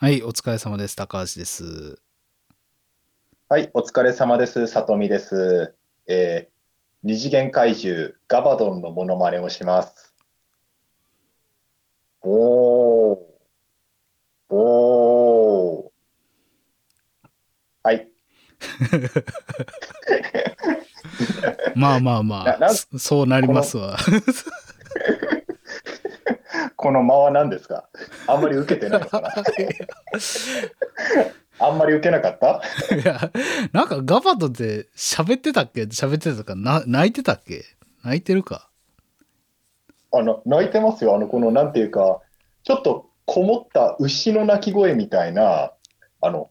はい、お疲れ様です。高橋です。はい、お疲れ様です。さとみです。えー二次元怪獣ガバドンのモノマネをします。おー。おー。はい。まあまあまあ、そうなりますわ。この間は何ですか？あんまり受けてないのかな。あんまり受けなかった？いや、なんかガバドって喋ってたっけ？喋ってたか？な泣いてたっけ？泣いてるか？あの、泣いてますよ。あの、この、なんていうか、ちょっとこもった牛の鳴き声みたいな、あの、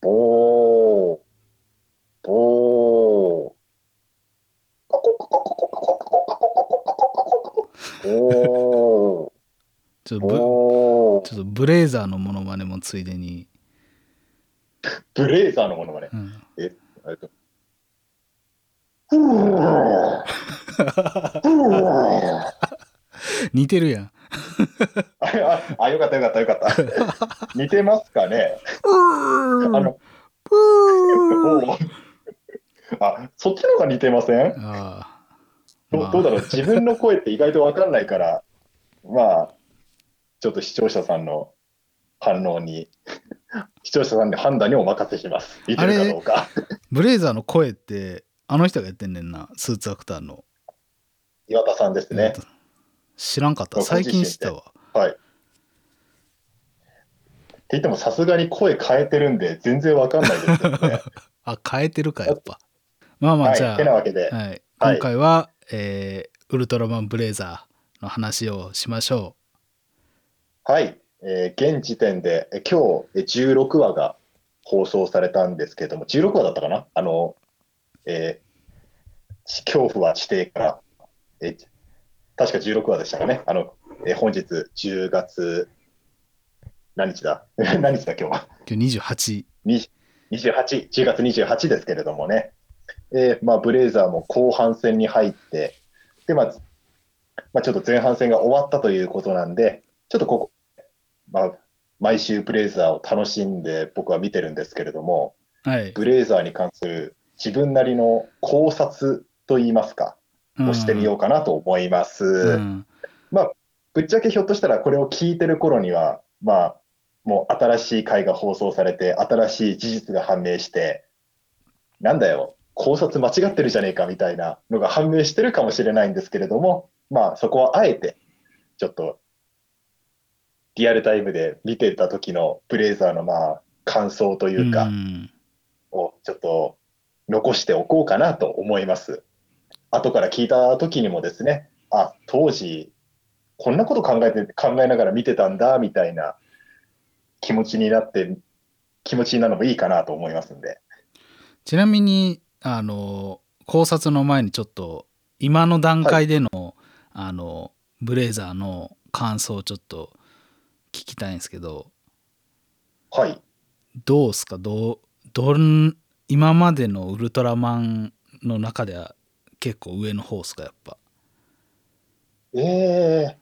ボー、ボー、ココココココココココココボー、ちょっとブボー、ちょっとブレイザーのモノマネもついでに。ブレイザーのものまね。うん、えっと、ふー、ふー。似てるやん。あ、あ、あよかったよかったよかった。似てますかね？あの、あ、そっちの方が似てません？ああ。どどうだろう？自分の声って意外と分かんないから、まあ、ちょっと視聴者さんの反応に、視聴者さんの判断にお任せします。似てるかどうか。ブレイザーの声って、あの人がやってんねんな、スーツアクターの。岩田さんですね。知らんかった。最近知ったわ。はい。って言ってもさすがに声変えてるんで全然分かんないですけどね。あ、変えてるか、やっぱ。まあまあ、はい。じゃあ。てなわけで、はい、はい今回は、えーウルトラマンブレイザーの話をしましょはい、えー現時点で、え今日えー16話が放送されたんですけども、16話だったかな？あの、えー恐怖は地底から、えー確か16話でしたかね？あの、えー本日10月、何日だ？何日だ今日は？う。今日28。に28、10月28ですけれどもね、えーまあ、ブレイザーも後半戦に入って、で、まあ、まあ、ちょっと前半戦が終わったということなんで、ちょっとここ、まあ、毎週ブレイザーを楽しんで僕は見てるんですけれども、はい。ブレイザーに関する自分なりの考察といいますか、をしてみようかなと思います。うん。まあ、ぶっちゃけひょっとしたらこれを聞いてる頃には、まあ、もう新しい回が放送されて、新しい事実が判明して、なんだよ、考察間違ってるじゃねえかみたいなのが判明してるかもしれないんですけれども、まあ、そこはあえて、ちょっと、リアルタイムで見てた時のブレイザーのまあ、感想というか、んをちょっと残しておこうかなと思います。後から聞いた時にもですね、あ、当時、こんなこと考えて、考えながら見てたんだ、みたいな気持ちになって、気持ちになるのもいいかなと思いますんで。ちなみに、あの、考察の前にちょっと、今の段階での、あの、ブレイザーの感想をちょっと聞きたいんですけど、はい。どうすか？どう、どん、今までのウルトラマンの中では結構上の方っすか、やっぱ。ええ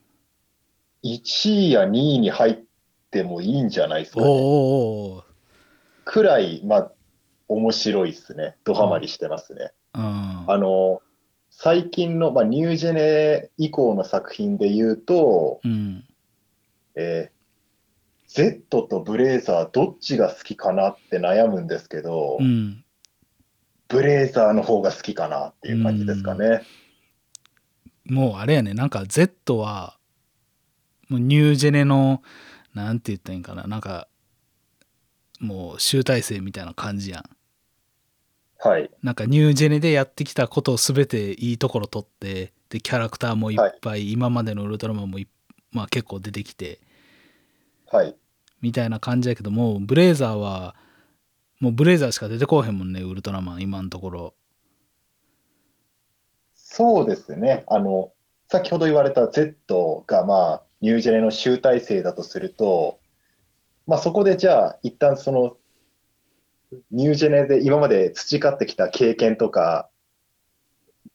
1位や2位に入ってもいいんじゃないですかね。おーおくらい、まあ、面白いですね。ドハマりしてますね。うん。あの、最近の、まあ、ニュージェネ以降の作品で言うと、うん。えー Z とブレイザーどっちが好きかなって悩むんですけど、うん。ブレイザーの方が好きかなっていう感じですかね。もうあれやねなんか Z はもうニュージェネのなんて言ったらいいんかななんかもう集大成みたいな感じやんはい。なんかニュージェネでやってきたことを全ていいところ取ってでキャラクターもいっぱい、今までのウルトラマンもいまあ、結構出てきてはい。みたいな感じやけどもブレイザーはもうブレイザーしか出てこうへんもんねウルトラマン今のところそうですね。あの、先ほど言われた Z が、まあ、ニュージェネの集大成だとすると、まあ、そこでじゃあ、一旦その、ニュージェネで今まで培ってきた経験とか、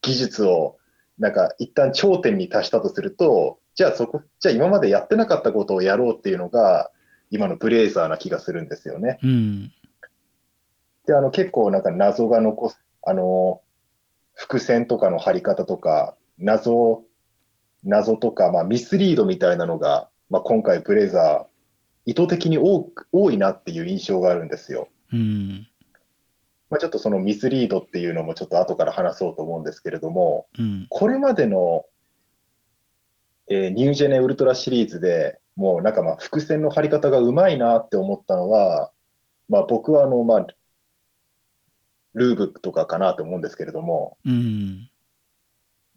技術を、なんか、一旦頂点に達したとすると、じゃあそこ、じゃあ今までやってなかったことをやろうっていうのが、今のブレイザーな気がするんですよね。うん。で、あの、結構なんか謎が残す、あの、伏線とかの張り方とか、謎、謎とか、まあ、ミスリードみたいなのが、まあ、今回ブレイザー、意図的に多く、多いなっていう印象があるんですよ。うん。まあ、ちょっとそのミスリードっていうのもちょっと後から話そうと思うんですけれども、うん。これまでの、えーニュージェネウルトラシリーズでもうなんかまあ伏線の張り方がうまいなって思ったのは、まあ、僕はあの、まあ、ルーブとかかなと思うんですけれども、うん。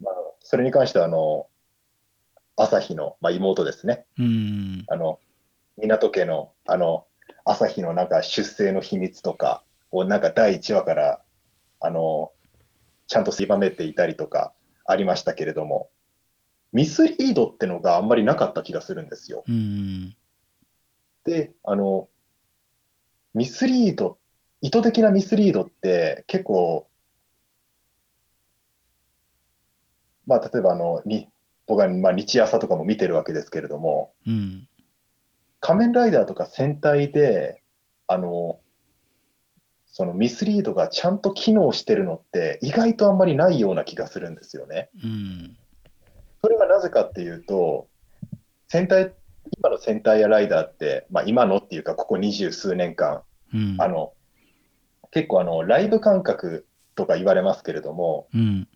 まあ、それに関してはあの朝日の、まあ、妹ですねうん。あの港家のあの朝日のなんか出生の秘密とかをなんか第1話からあのちゃんと狭めていたりとかありましたけれどもミスリードってのがあんまりなかった気がするんですよ。うん。であのミスリード意図的なミスリードって結構まあ例えばあのに僕はまあ日朝とかも見てるわけですけれどもうん。仮面ライダーとか戦隊で、あの、そのミスリードがちゃんと機能してるのって意外とあんまりないような気がするんですよね。うん。それはなぜかっていうと、戦隊、今の戦隊やライダーって、まあ今のっていうかここ二十数年間、うん。あの、結構あの、ライブ感覚とか言われますけれども、うん。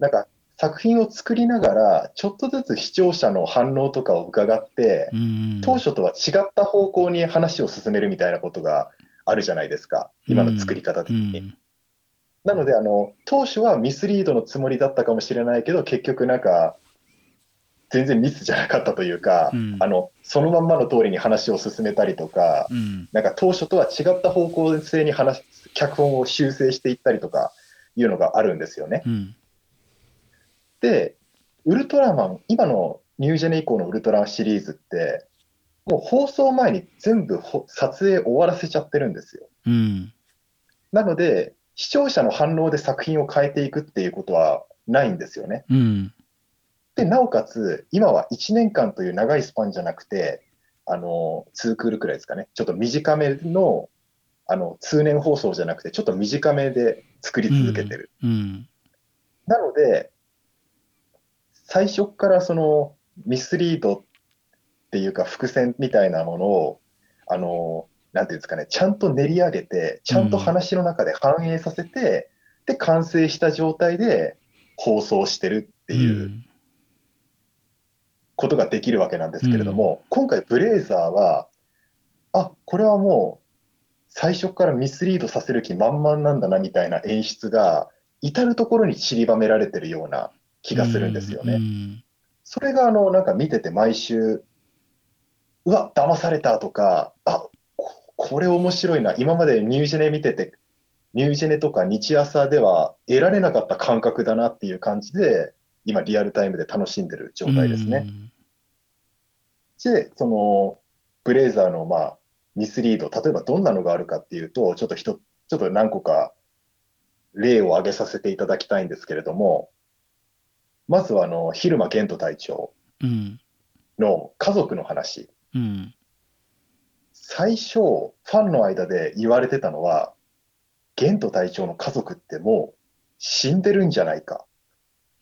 なんか作品を作りながら、ちょっとずつ視聴者の反応とかを伺って、うん。当初とは違った方向に話を進めるみたいなことがあるじゃないですか、今の作り方う的に。ん。なのであの、当初はミスリードのつもりだったかもしれないけど、結局なんか、全然ミスじゃなかったというか、うんあのそのまんまの通りに話を進めたりとか、うん。なんか当初とは違った方向性に話す脚本を修正していったりとかいうのがあるんですよね。うん。で、ウルトラマン、今のニュージェネ以降のウルトラマンシリーズって、もう放送前に全部ほ撮影終わらせちゃってるんですよ。うん。なので、視聴者の反応で作品を変えていくっていうことはないんですよね。うん。で、なおかつ、今は1年間という長いスパンじゃなくて、あの、2クールくらいですかね。ちょっと短めの、あの、通年放送じゃなくて、ちょっと短めで作り続けてる。うん。なので、最初からそのミスリードっていうか伏線みたいなものを、あの、なんていうんですかね、ちゃんと練り上げて、ちゃんと話の中で反映させて、で、完成した状態で放送してるっていうことができるわけなんですけれども、今回ブレイザーは、あ、これはもう最初からミスリードさせる気満々なんだなみたいな演出が、至るところに散りばめられてるような気がするんですよね。うん。それがあのなんか見てて毎週、うわ、騙されたとか、あここれ面白いな、今までニュージェネ見てて、ニュージェネとか日朝では得られなかった感覚だなっていう感じで、今、リアルタイムで楽しんでる状態ですね。で、そのブレイザーのまあミスリード、例えばどんなのがあるかっていうと、ちょっとひとちょっと何個か例を挙げさせていただきたいんですけれども、まずはあの蛭間玄斗隊長うん。の家族の話。うん。最初、ファンの間で言われてたのは、玄斗隊長の家族ってもう死んでるんじゃないかうん。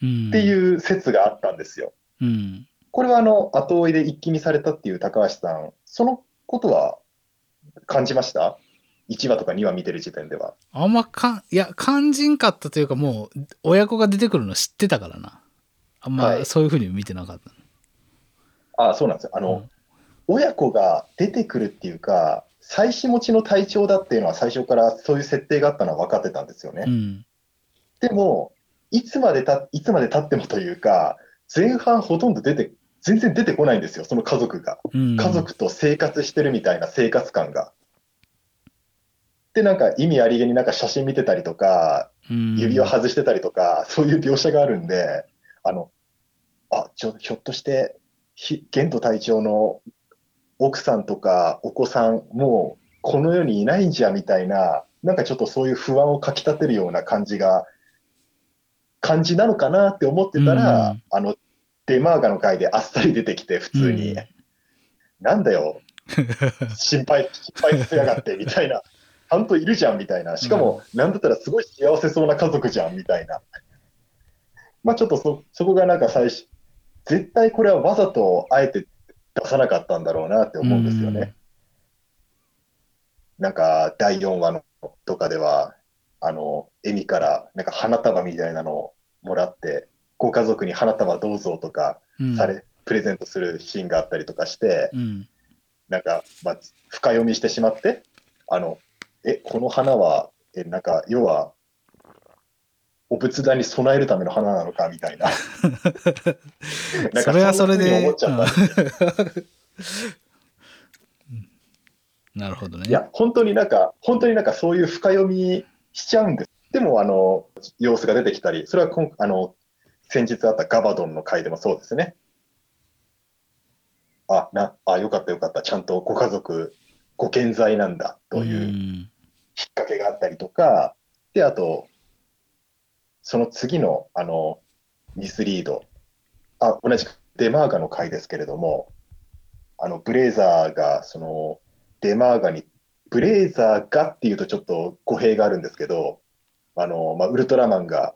っていう説があったんですよ。うん。これはあの後追いで一気見されたっていう高橋さん、そのことは感じました ?1 話とか2話見てる時点では。あんまかん、いや、肝心かったというか、もう、親子が出てくるの知ってたからな。あんま、はいそういうふうに見てなかった。ああ、そうなんですよ。あの、親子が出てくるっていうか、妻子持ちの隊長だっていうのは最初からそういう設定があったのは分かってたんですよね。うん。でも、いつまでた、いつまで経ってもというか、前半ほとんど出て、全然出てこないんですよ、その家族が。うん。家族と生活してるみたいな生活感が。で、なんか意味ありげになんか写真見てたりとか、うん、指輪外してたりとか、そういう描写があるんで、あの、あ、ちょ、ひょっとして、ひ玄斗隊長の奥さんとかお子さん、もうこの世にいないんじゃみたいな、なんかちょっとそういう不安をかきたてるような感じが、感じなのかなって思ってたら、うんあの、デマーガの回であっさり出てきて、普通に、うんなんだよ、心配、心配させやがって、みたいな。ちゃんといるじゃん、みたいな。しかも、なんだったらすごい幸せそうな家族じゃん、みたいな。まあちょっとそ、そこがなんか最初、絶対これはわざとあえて出さなかったんだろうなって思うんですよね。なんか、第4話のとかでは、あの、エミから、なんか花束みたいなのをもらって、ご家族に花束どうぞとかうんされ、プレゼントするシーンがあったりとかして、うんなんか、まあ、深読みしてしまって、あの、え、この花は、え、なんか、要は、お仏壇に備えるための花なのかみたいな。なんかそれはそれで思っちゃった。うん なるほどね。いや、本当になんか、本当になんかそういう深読みしちゃうんです。でも、あの、様子が出てきたり、それはこんあの、先日あったガバドンの回でもそうですね。あ、な、あ、よかったよかった。ちゃんとご家族、ご健在なんだという。きっかけがあったりとか、で、あと、その次の、あの、ミスリード、あ、同じくデマーガの回ですけれども、あの、ブレイザーが、その、デマーガに、ブレイザーがっていうとちょっと語弊があるんですけど、あの、まあ、ウルトラマンが、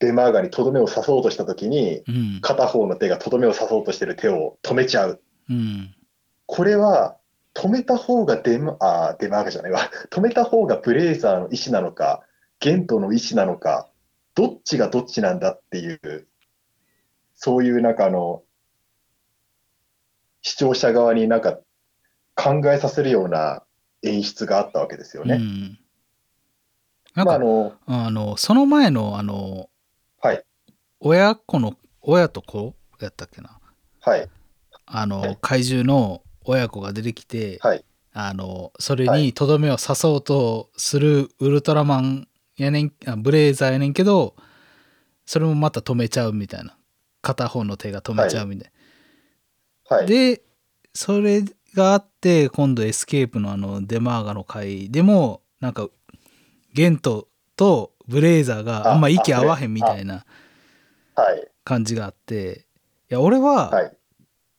デマーガにとどめを刺そうとしたときに、うん片方の手がとどめを刺そうとしてる手を止めちゃう。うんこれは止めた方がデマ、あーデマーガじゃないわ。止めた方がブレイザーの意思なのか、ゲントの意思なのか、どっちがどっちなんだっていう、そういうなんかあの、視聴者側になんか考えさせるような演出があったわけですよね。うんなんまああか、の、あの、その前の、あの、はい、親子の、親と子やったっけな？はい、あの、はい怪獣の親子が出てきて、はい、あの、それはいにとどめを刺そうとするウルトラマンやねん、あブレイザーやねんけど、それもまた止めちゃうみたいな。片方の手が止めちゃうみたいな。はい、で、それがあって、今度エスケープのあのデマーガの回でも、なんか、ゲントとブレイザーがあんま息合わへんみたいなはい、感じがあって、いや、俺は、はい、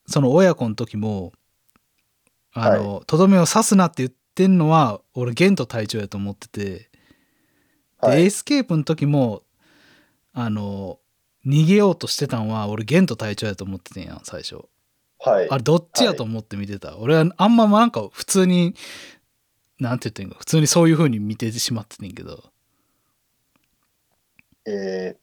その親子の時も、あの、とどめを刺すなって言ってんのは、俺、ゲント隊長やと思ってて、で、はい。エスケープの時も、あの、逃げようとしてたんは、俺、ゲント隊長やと思っててんやん、最初。はい、あれ、どっちやと思って見てた？俺は、あんまなんか、普通に、なんて言ってんか、普通にそういう風に見てしまっててんけど。えー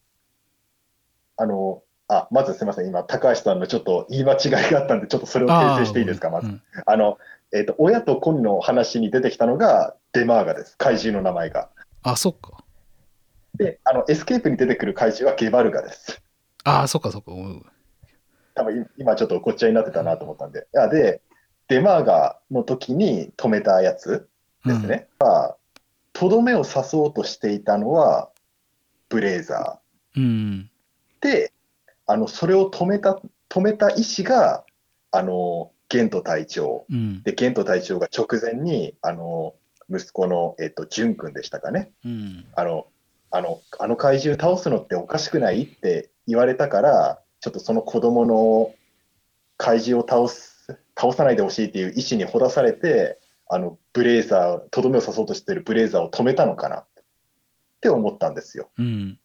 あの、あ、まずすみません、今、高橋さんのちょっと言い間違いがあったんで、ちょっとそれを訂正していいですか、まず。うんあの、えっと、親と子の話に出てきたのがデマーガです、怪獣の名前が。あ、そっか。で、あの、エスケープに出てくる怪獣はゲバルガです。あ、そっかそっか。うん多分今ちょっとごっちゃになってたなと思ったんで。あで、デマーガの時に止めたやつですね。はとどめを刺そうとしていたのはブレイザうん。ーで、あの、それを止めた、止めた意思が、あの、ゲント隊長。うん。で、ゲント隊長が直前に、あの、息子の、えっと、ジュン君でしたかね。うん。あの、あの、あの怪獣倒すのっておかしくないって言われたから、ちょっとその子供の怪獣を倒す、倒さないでほしいっていう意思にほだされて、あの、ブレイザー、とどめを刺そうとしてるブレイザーを止めたのかなって思ったんですよ。うん。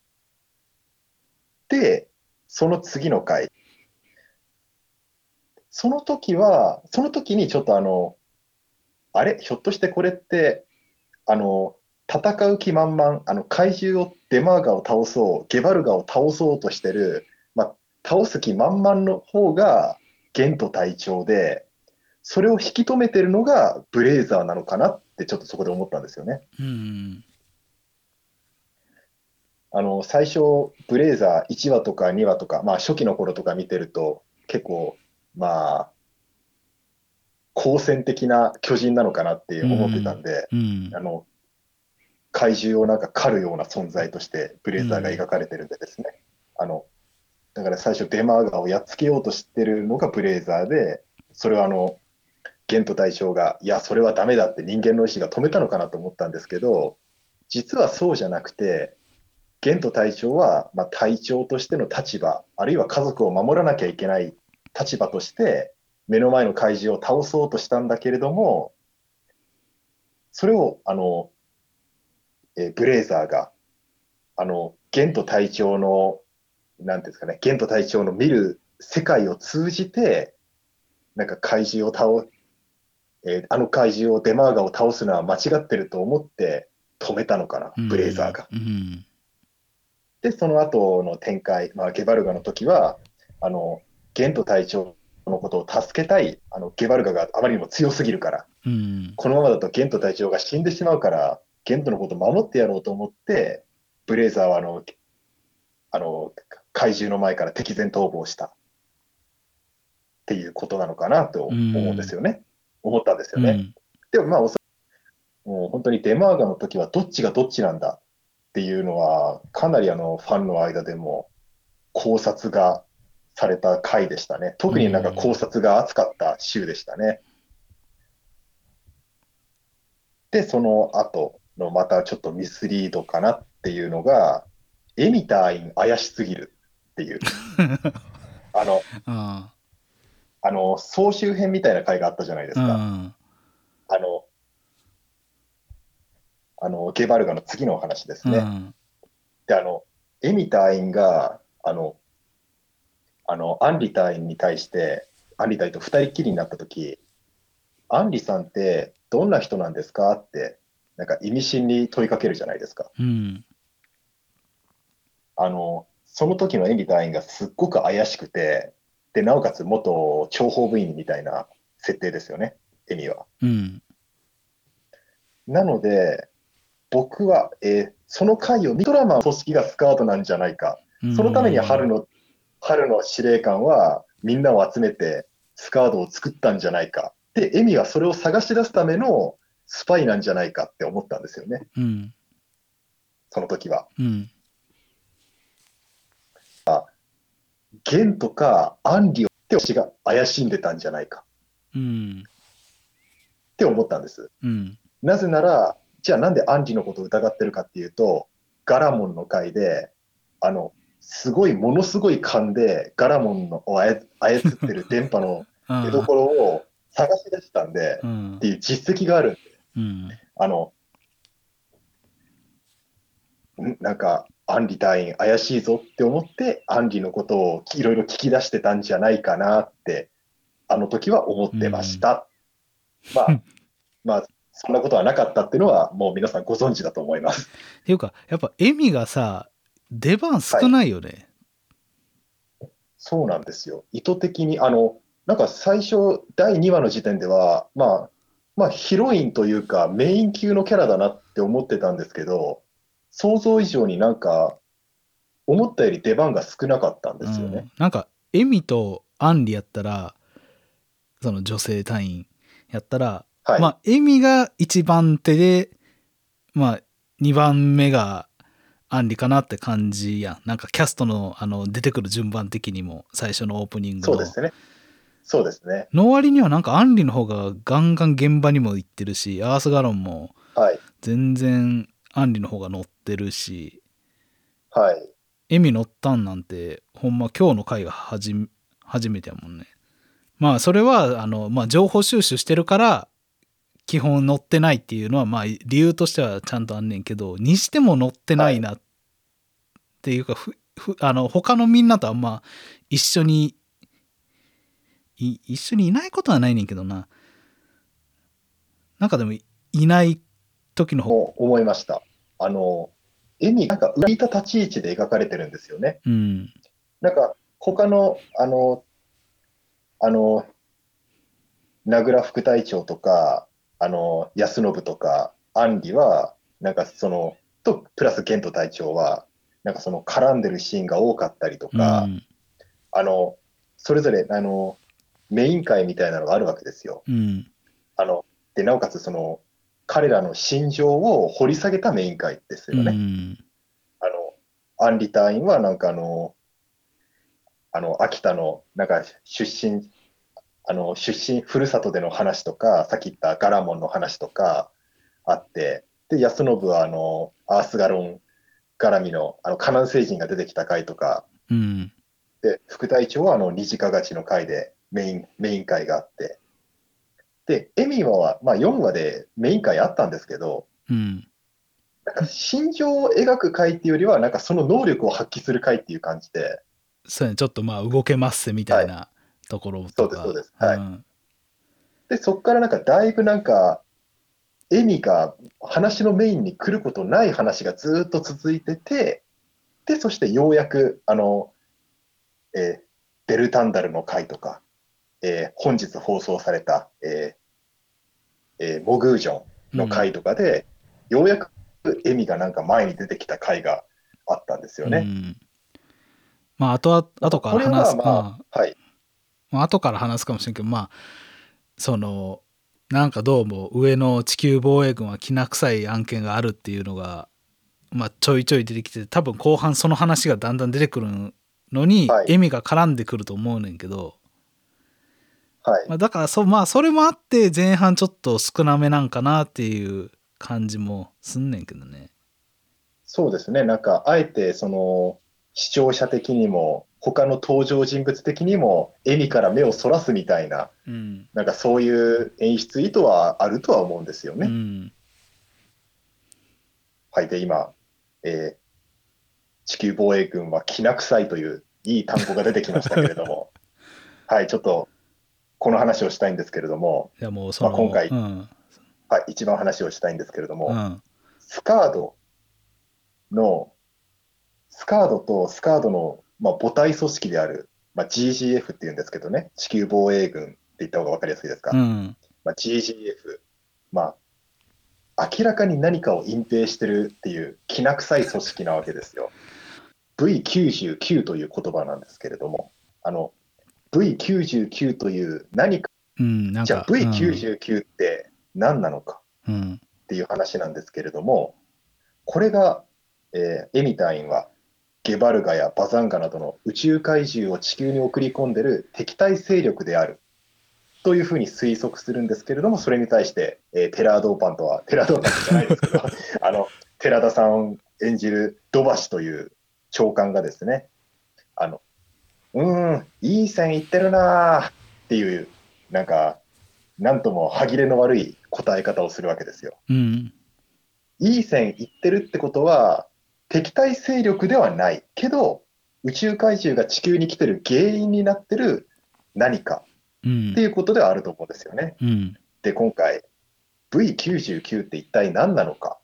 で、その次の回。その時は、その時にちょっとあの、あれ、ひょっとしてこれって、あの、戦う気満々、あの怪獣を、デマーガを倒そう、ゲバルガを倒そうとしてる、まあ、倒す気満々の方がゲント隊長で、それを引き止めてるのがブレイザーなのかなってちょっとそこで思ったんですよね。うん。あの最初、ブレイザー1話とか2話とか、まあ、初期の頃とか見てると、結構、まあ、好戦的な巨人なのかなって思ってたんで、うんあ。の怪獣をなんか狩るような存在として、ブレイザーが描かれてるんでですね、あのだから最初、デマーガをやっつけようとしてるのがブレイザーで、それはあのゲント隊長が、いや、それはダメだって人間の意志が止めたのかなと思ったんですけど、実はそうじゃなくて、ゲント隊長は、まあ、隊長としての立場、あるいは家族を守らなきゃいけない立場として、目の前の怪獣を倒そうとしたんだけれども、それを、あの、えーブレイザーが、あの、ゲント隊長の、なんていうんですかね、ゲント隊長の見る世界を通じて、なんか怪獣を倒、えーあの怪獣をデマーガを倒すのは間違ってると思って止めたのかな、ブレイザーが。うん。で、その後の展開、まあ、ゲバルガの時は、あの、ゲント隊長のことを助けたい、あの、ゲバルガがあまりにも強すぎるから、うん。このままだとゲント隊長が死んでしまうから、ゲントのことを守ってやろうと思って、ブレイザーはあの、あの、怪獣の前から敵前逃亡した。っていうことなのかなと思うんですよね。思ったんですよね。うん。でもまあ、もう本当にデマーガの時はどっちがどっちなんだっていうのは、かなりあのファンの間でも考察がされた回でしたね。特になんか考察が熱かった週でしたね。で、その後のまたちょっとミスリードかなっていうのが、エミ隊員怪しすぎるっていう。あの、ああの、総集編みたいな回があったじゃないですか。ん。あの、あの、ゲバルガの次のお話ですね。うん。で、あの、エミ隊員が、あの、あの、アンリ隊員に対して、アンリ隊員と二人っきりになったとき、アンリさんってどんな人なんですか？って、なんか意味深に問いかけるじゃないですか。うん。あの、その時のエミ隊員がすっごく怪しくて、で、なおかつ元諜報部員みたいな設定ですよね、エミは。うん。なので、僕は、えーその回を見ドラマの組織がスカートなんじゃないか。そのために春の、春の司令官はみんなを集めてスカードを作ったんじゃないか。で、エミはそれを探し出すためのスパイなんじゃないかって思ったんですよね、うん。その時は。うん。ゲンとかアンリをって私が怪しんでたんじゃないかうん。って思ったんです。うん。なぜなら、じゃあなんでアンリのことを疑ってるかっていうと、ガラモンの回で、あの、すごい、ものすごい勘で、ガラモンのを操操ってる 電波の出所を探し出したんで、うんっていう実績があるんで、うん。あの、んなんか、アンリ隊員怪しいぞって思って、アンリのことをいろいろ聞き出してたんじゃないかなって、あの時は思ってました。まあ、まあ、そんなことはなかったっていうのは、もう皆さんご存知だと思います。っていうか、やっぱエミがさ、出番少ないよね。そうなんですよ。意図的に、あの、なんか最初、第2話の時点では、まあ、まあ、ヒロインというか、メイン級のキャラだなって思ってたんですけど、想像以上になんか、思ったより出番が少なかったんですよね。うんなんか、エミとアンリやったら、その女性隊員やったら、はい。まあ、エミが1番手で、まあ、2番目がアンリかなって感じやん。なんかキャストのあの出てくる順番的にも、最初のオープニングの。そうですね。そうですね。の割にはなんかアンリの方がガンガン現場にも行ってるし、アースガロンもはい。全然アンリの方が乗ってるし、はい。エミ乗ったんなんて、ほんま今日の回がはじ初めてやもんね。まあそれは、あの、まあ情報収集してるから、基本乗ってないっていうのは、まあ理由としてはちゃんとあんねんけど、にしても乗ってないなっていうか、ふふあの、他のみんなとあんま一緒に、い一緒にいないことはないねんけどな。なんかでもいない時の方思いました。あの、絵になんか浮いた立ち位置で描かれてるんですよね。うん。なんか、他の、あの、あの、名倉副隊長とか、あの、安信とか、安里は、なんかその、と、プラス玄斗隊長は、なんかその絡んでるシーンが多かったりとか、うん。あの、それぞれ、あの、メイン会みたいなのがあるわけですよ。うん。あの、で、なおかつその、彼らの心情を掘り下げたメイン会ですよね。うん。あの、アンリ隊員はなんかあの、あの、秋田のなんか出身、あの、出身、ふるさとでの話とか、さっき言ったガラモンの話とかあって、で、安信はあの、アースガロン絡みの、あの、カナン星人が出てきた回とか、うん。で、副隊長はあの、二次化勝ちの回でメイン、メイン回があって。で、エミは、まあ、4話でメイン回あったんですけど、うん。なんか心情を描く回っていうよりは、なんかその能力を発揮する回っていう感じで、そうやね、ちょっとまあ動けますせみたいなところとか。そうですそうです。はい。ん。で、そこからなんかだいぶなんか、エミが話のメインに来ることない話がずーっと続いてて、で、そしてようやく、あの、えーベルタンダルの回とか、えー本日放送された、えーえーモグージョンの回とかで、ようやくエミがなんか前に出てきた回があったんですよね。うんまあ、あとは、後から話す、ままあ、はい。あ、まあ、後から話すかもしれんけど、まあ、その、なんかどうも上の地球防衛軍はきな臭い案件があるっていうのが、まあ、ちょいちょい出てきて、多分後半その話がだんだん出てくるのに、はいエミが絡んでくると思うねんけど、はい。まあ、だからそ、まあ、それもあって前半ちょっと少なめなんかなっていう感じもすんねんけどね。そうですね。なんか、あえて、その、視聴者的にも、他の登場人物的にも、エミから目をそらすみたいな、うん。なんかそういう演出意図はあるとは思うんですよね。うん。はい。で、今、えー地球防衛軍はきな臭いといういい単語が出てきましたけれども、はい。ちょっと、この話をしたいんですけれども、いやもうその、まあ今回うん。はい。一番話をしたいんですけれども、うん。スカードの、スカードとスカードの、まあ、母体組織である、まあ、GGF っていうんですけどね、地球防衛軍って言った方が分かりやすいですか？うん。まあ、GGF、まあ、明らかに何かを隠蔽してるっていうきな臭い組織なわけですよ。V99 という言葉なんですけれども、あの V99 という何か、うん。なんか。じゃあ V99 って何なのか。っていう話なんですけれども、これが、えーエミ隊員はゲバルガやバザンガなどの宇宙怪獣を地球に送り込んでる敵対勢力であるというふうに推測するんですけれども、それに対して、えーテラードーパンとは、テラードーパンじゃないですけど、あの寺田さん演じる土橋という長官がですね、あのうーん、いい線いってるなーっていう、なんか、なんとも歯切れの悪い答え方をするわけですよ。うん。いい線いってるってことは、敵対勢力ではないけど、宇宙怪獣が地球に来てる原因になってる何かうんって。いうことではあると思うんですよね。うん。で、今回、V99 って一体何なのか、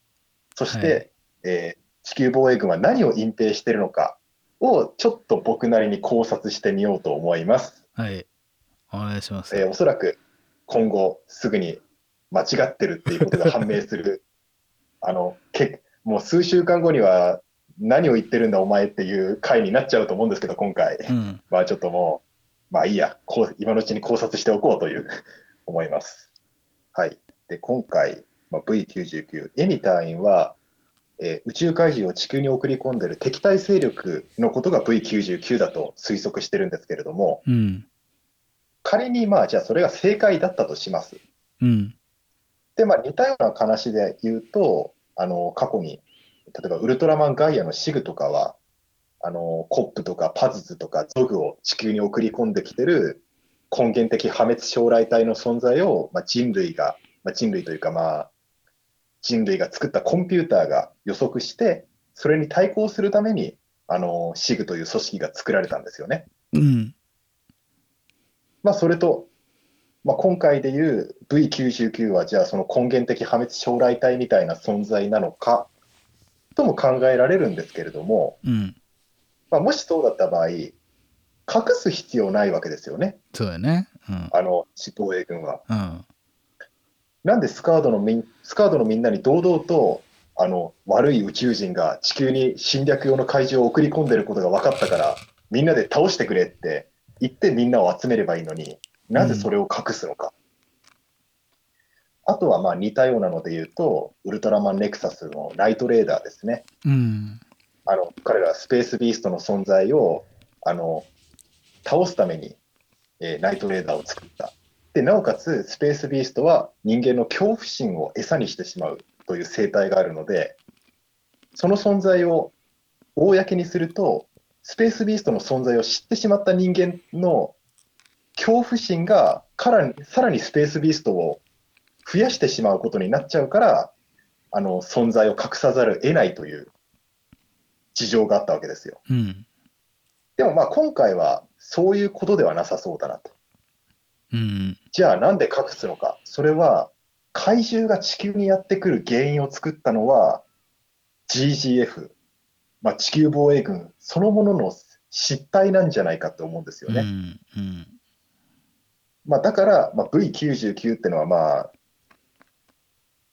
そして、はいえー地球防衛軍は何を隠蔽してるのかをちょっと僕なりに考察してみようと思います。はい。お願いします。えーおそらく今後すぐに間違ってるっていうことが判明する、あのけもう数週間後には何を言ってるんだお前っていう回になっちゃうと思うんですけど、今回、うん。まあちょっともう、まあいいや、こう今のうちに考察しておこうという思います。はい。で、今回、まあ、V99、エミ隊員は、えー宇宙怪獣を地球に送り込んでる敵対勢力のことが V99 だと推測してるんですけれども、うん。仮にまあじゃあそれが正解だったとします。うん。で、まあ、似たような話で言うと、あの過去に、例えばウルトラマンガイアのシグとかは、あのコップとかパズズとかゾグを地球に送り込んできてる根源的破滅将来体の存在を、まあ、人類が、まあ、人類というか、まあ、人類が作ったコンピューターが予測して、それに対抗するために、あのシグという組織が作られたんですよね。うん。まあ、それと、まあ、今回でいう V99 は、じゃあその根源的破滅将来体みたいな存在なのかとも考えられるんですけれども、うん。まあ、もしそうだった場合、隠す必要ないわけですよね、そうやね。うん。あの防衛軍は。うん。なんでスカードのスカードのみんなに堂々とあの悪い宇宙人が地球に侵略用の怪獣を送り込んでることが分かったから、みんなで倒してくれって言ってみんなを集めればいいのに、なぜそれを隠すのか。あとはまあ似たようなので言うと、ウルトラマンネクサスのライトレーダーですね。うん。あの彼らはスペースビーストの存在をあの倒すために、えーナイトレーダーを作った。でなおかつ、スペースビーストは人間の恐怖心を餌にしてしまうという生態があるので、その存在を公にすると、スペースビーストの存在を知ってしまった人間の恐怖心がからさらにスペースビーストを増やしてしまうことになっちゃうから、あの存在を隠さざるを得ないという事情があったわけですよ。うん。でもまあ今回はそういうことではなさそうだなと。うん。じゃあなんで隠すのか。それは怪獣が地球にやってくる原因を作ったのは GGF、まあ、地球防衛軍そのものの失態なんじゃないかと思うんですよね。うん。うん。まあ、だから、まあ、V99 ってのは、まあ、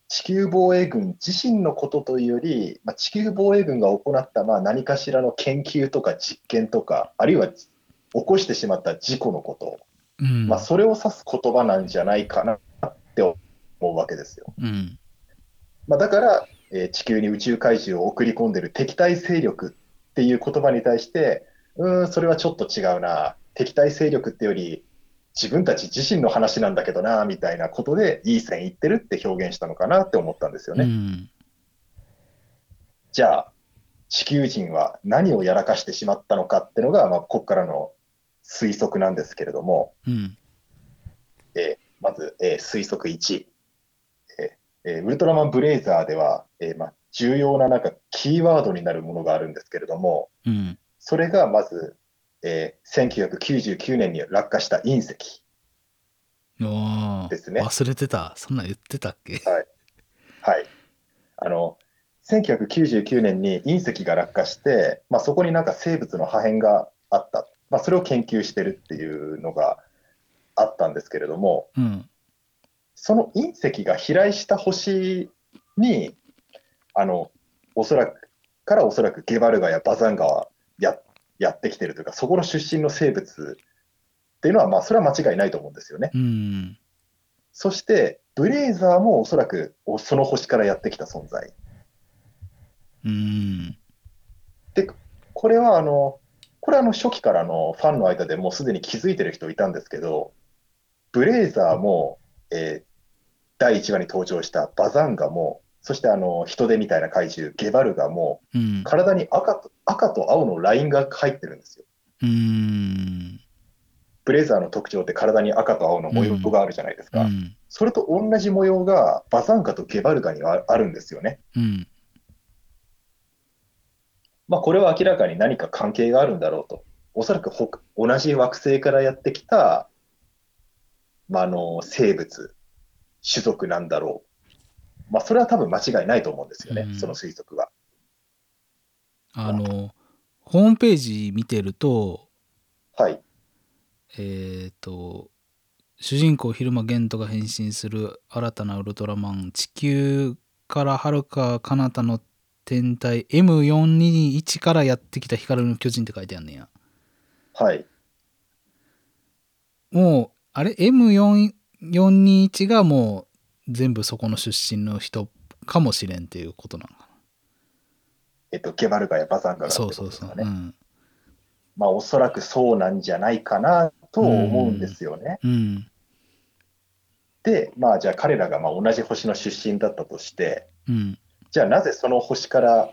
地球防衛軍自身のことというより、まあ、地球防衛軍が行ったまあ何かしらの研究とか実験とか、あるいは起こしてしまった事故のこと、うん。まあ、それを指す言葉なんじゃないかなって思うわけですよ。うん。まあ、だから、えー地球に宇宙怪獣を送り込んでる敵対勢力っていう言葉に対して、うーん、それはちょっと違うな、敵対勢力ってより、自分たち自身の話なんだけどな、みたいなことで、いい線いってるって表現したのかなって思ったんですよね。うん。じゃあ、地球人は何をやらかしてしまったのかってのが、まあ、ここからの推測なんですけれども、うん。えーまず、えー推測1、えーえーウルトラマンブレイザーでは、えーまあ、重要ななんかキーワードになるものがあるんですけれども、うん。それがまず、えー1999年に落下した隕石。ですね忘れてた。そんなん言ってたっけ？はい。あの、1999年に隕石が落下して、まあ、そこになんか生物の破片があった。まあ、それを研究してるっていうのがあったんですけれども、うん。その隕石が飛来した星に、あの、おそらく、からおそらくゲバルガやバザンガはややってきてるというか、そこの出身の生物っていうのは、まあ、それは間違いないと思うんですよね。うん。そして、ブレイザーもおそらくおその星からやってきた存在。うん。これはあの、これはあの初期からのファンの間でもうすでに気づいてる人いたんですけど、ブレイザーも、えー第1話に登場したバザンガも、そしてあの人手みたいな怪獣、ゲバルガも、うん。体に赤と赤と青のラインが入ってるんですよ。うん。ブレイザーの特徴って体に赤と青の模様があるじゃないですか。うん。それと同じ模様がバザンガとゲバルガにはあるんですよね。うん。まあ、これは明らかに何か関係があるんだろうと。おそらくほ同じ惑星からやってきた、まあ、あの生物、種族なんだろう。まあ、それは多分間違いないと思うんですよね、うんその推測は。あの、ホームページ見てると、はい。えっ、と、主人公蛭間玄斗が変身する新たなウルトラマン地球からはるか彼方の天体 M421 からやってきた光の巨人って書いてあんねや。はい。もうあれ？M421 がもう全部そこの出身の人かもしれんっていうことなのかえっと、ゲバルガやバザンガがそう。そうそう。うん。まあ、おそらくそうなんじゃないかなと思うんですよね。うん。で、まあ、じゃあ彼らがまあ同じ星の出身だったとして、うん。じゃあなぜその星から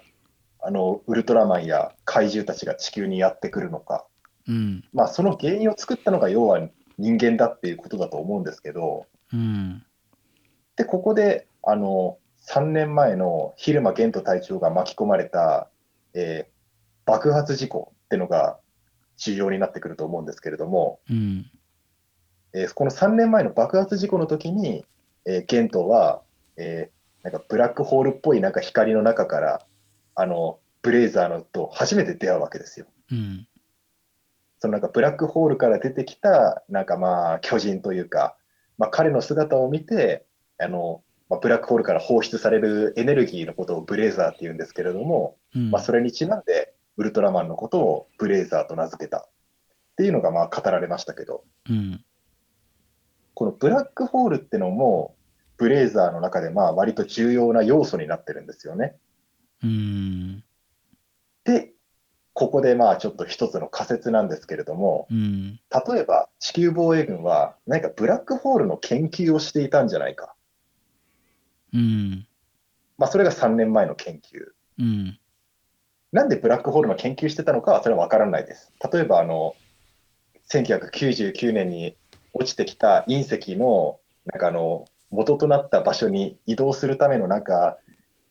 あのウルトラマンや怪獣たちが地球にやってくるのか。うん。まあ、その原因を作ったのが要は人間だっていうことだと思うんですけど、うん。で、ここで、あの、3年前の蛭間玄斗隊長が巻き込まれた、えー爆発事故ってのが重要になってくると思うんですけれども、うん。えーこの3年前の爆発事故の時に、えー玄斗は、えーなんかブラックホールっぽいなんか光の中から、あの、ブレイザーのと初めて出会うわけですよ。うん。そのなんかブラックホールから出てきた、なんかまあ巨人というか、まあ、彼の姿を見て、あの、まあ、ブラックホールから放出されるエネルギーのことをブレイザーって言うんですけれども、うん。まあ、それにちなんでウルトラマンのことをブレイザーと名付けたっていうのがまあ語られましたけど、うん。このブラックホールってのも、ブレイザーの中でまあ割と重要な要素になってるんですよね。うん。で、ここでまあちょっと一つの仮説なんですけれども、うん。例えば地球防衛軍は何かブラックホールの研究をしていたんじゃないか。うん。まあそれが3年前の研究。うん。なんでブラックホールの研究してたのかはそれは分からないです。例えばあの、1999年に落ちてきた隕石の、なんかあの、元となった場所に移動するための、なんか、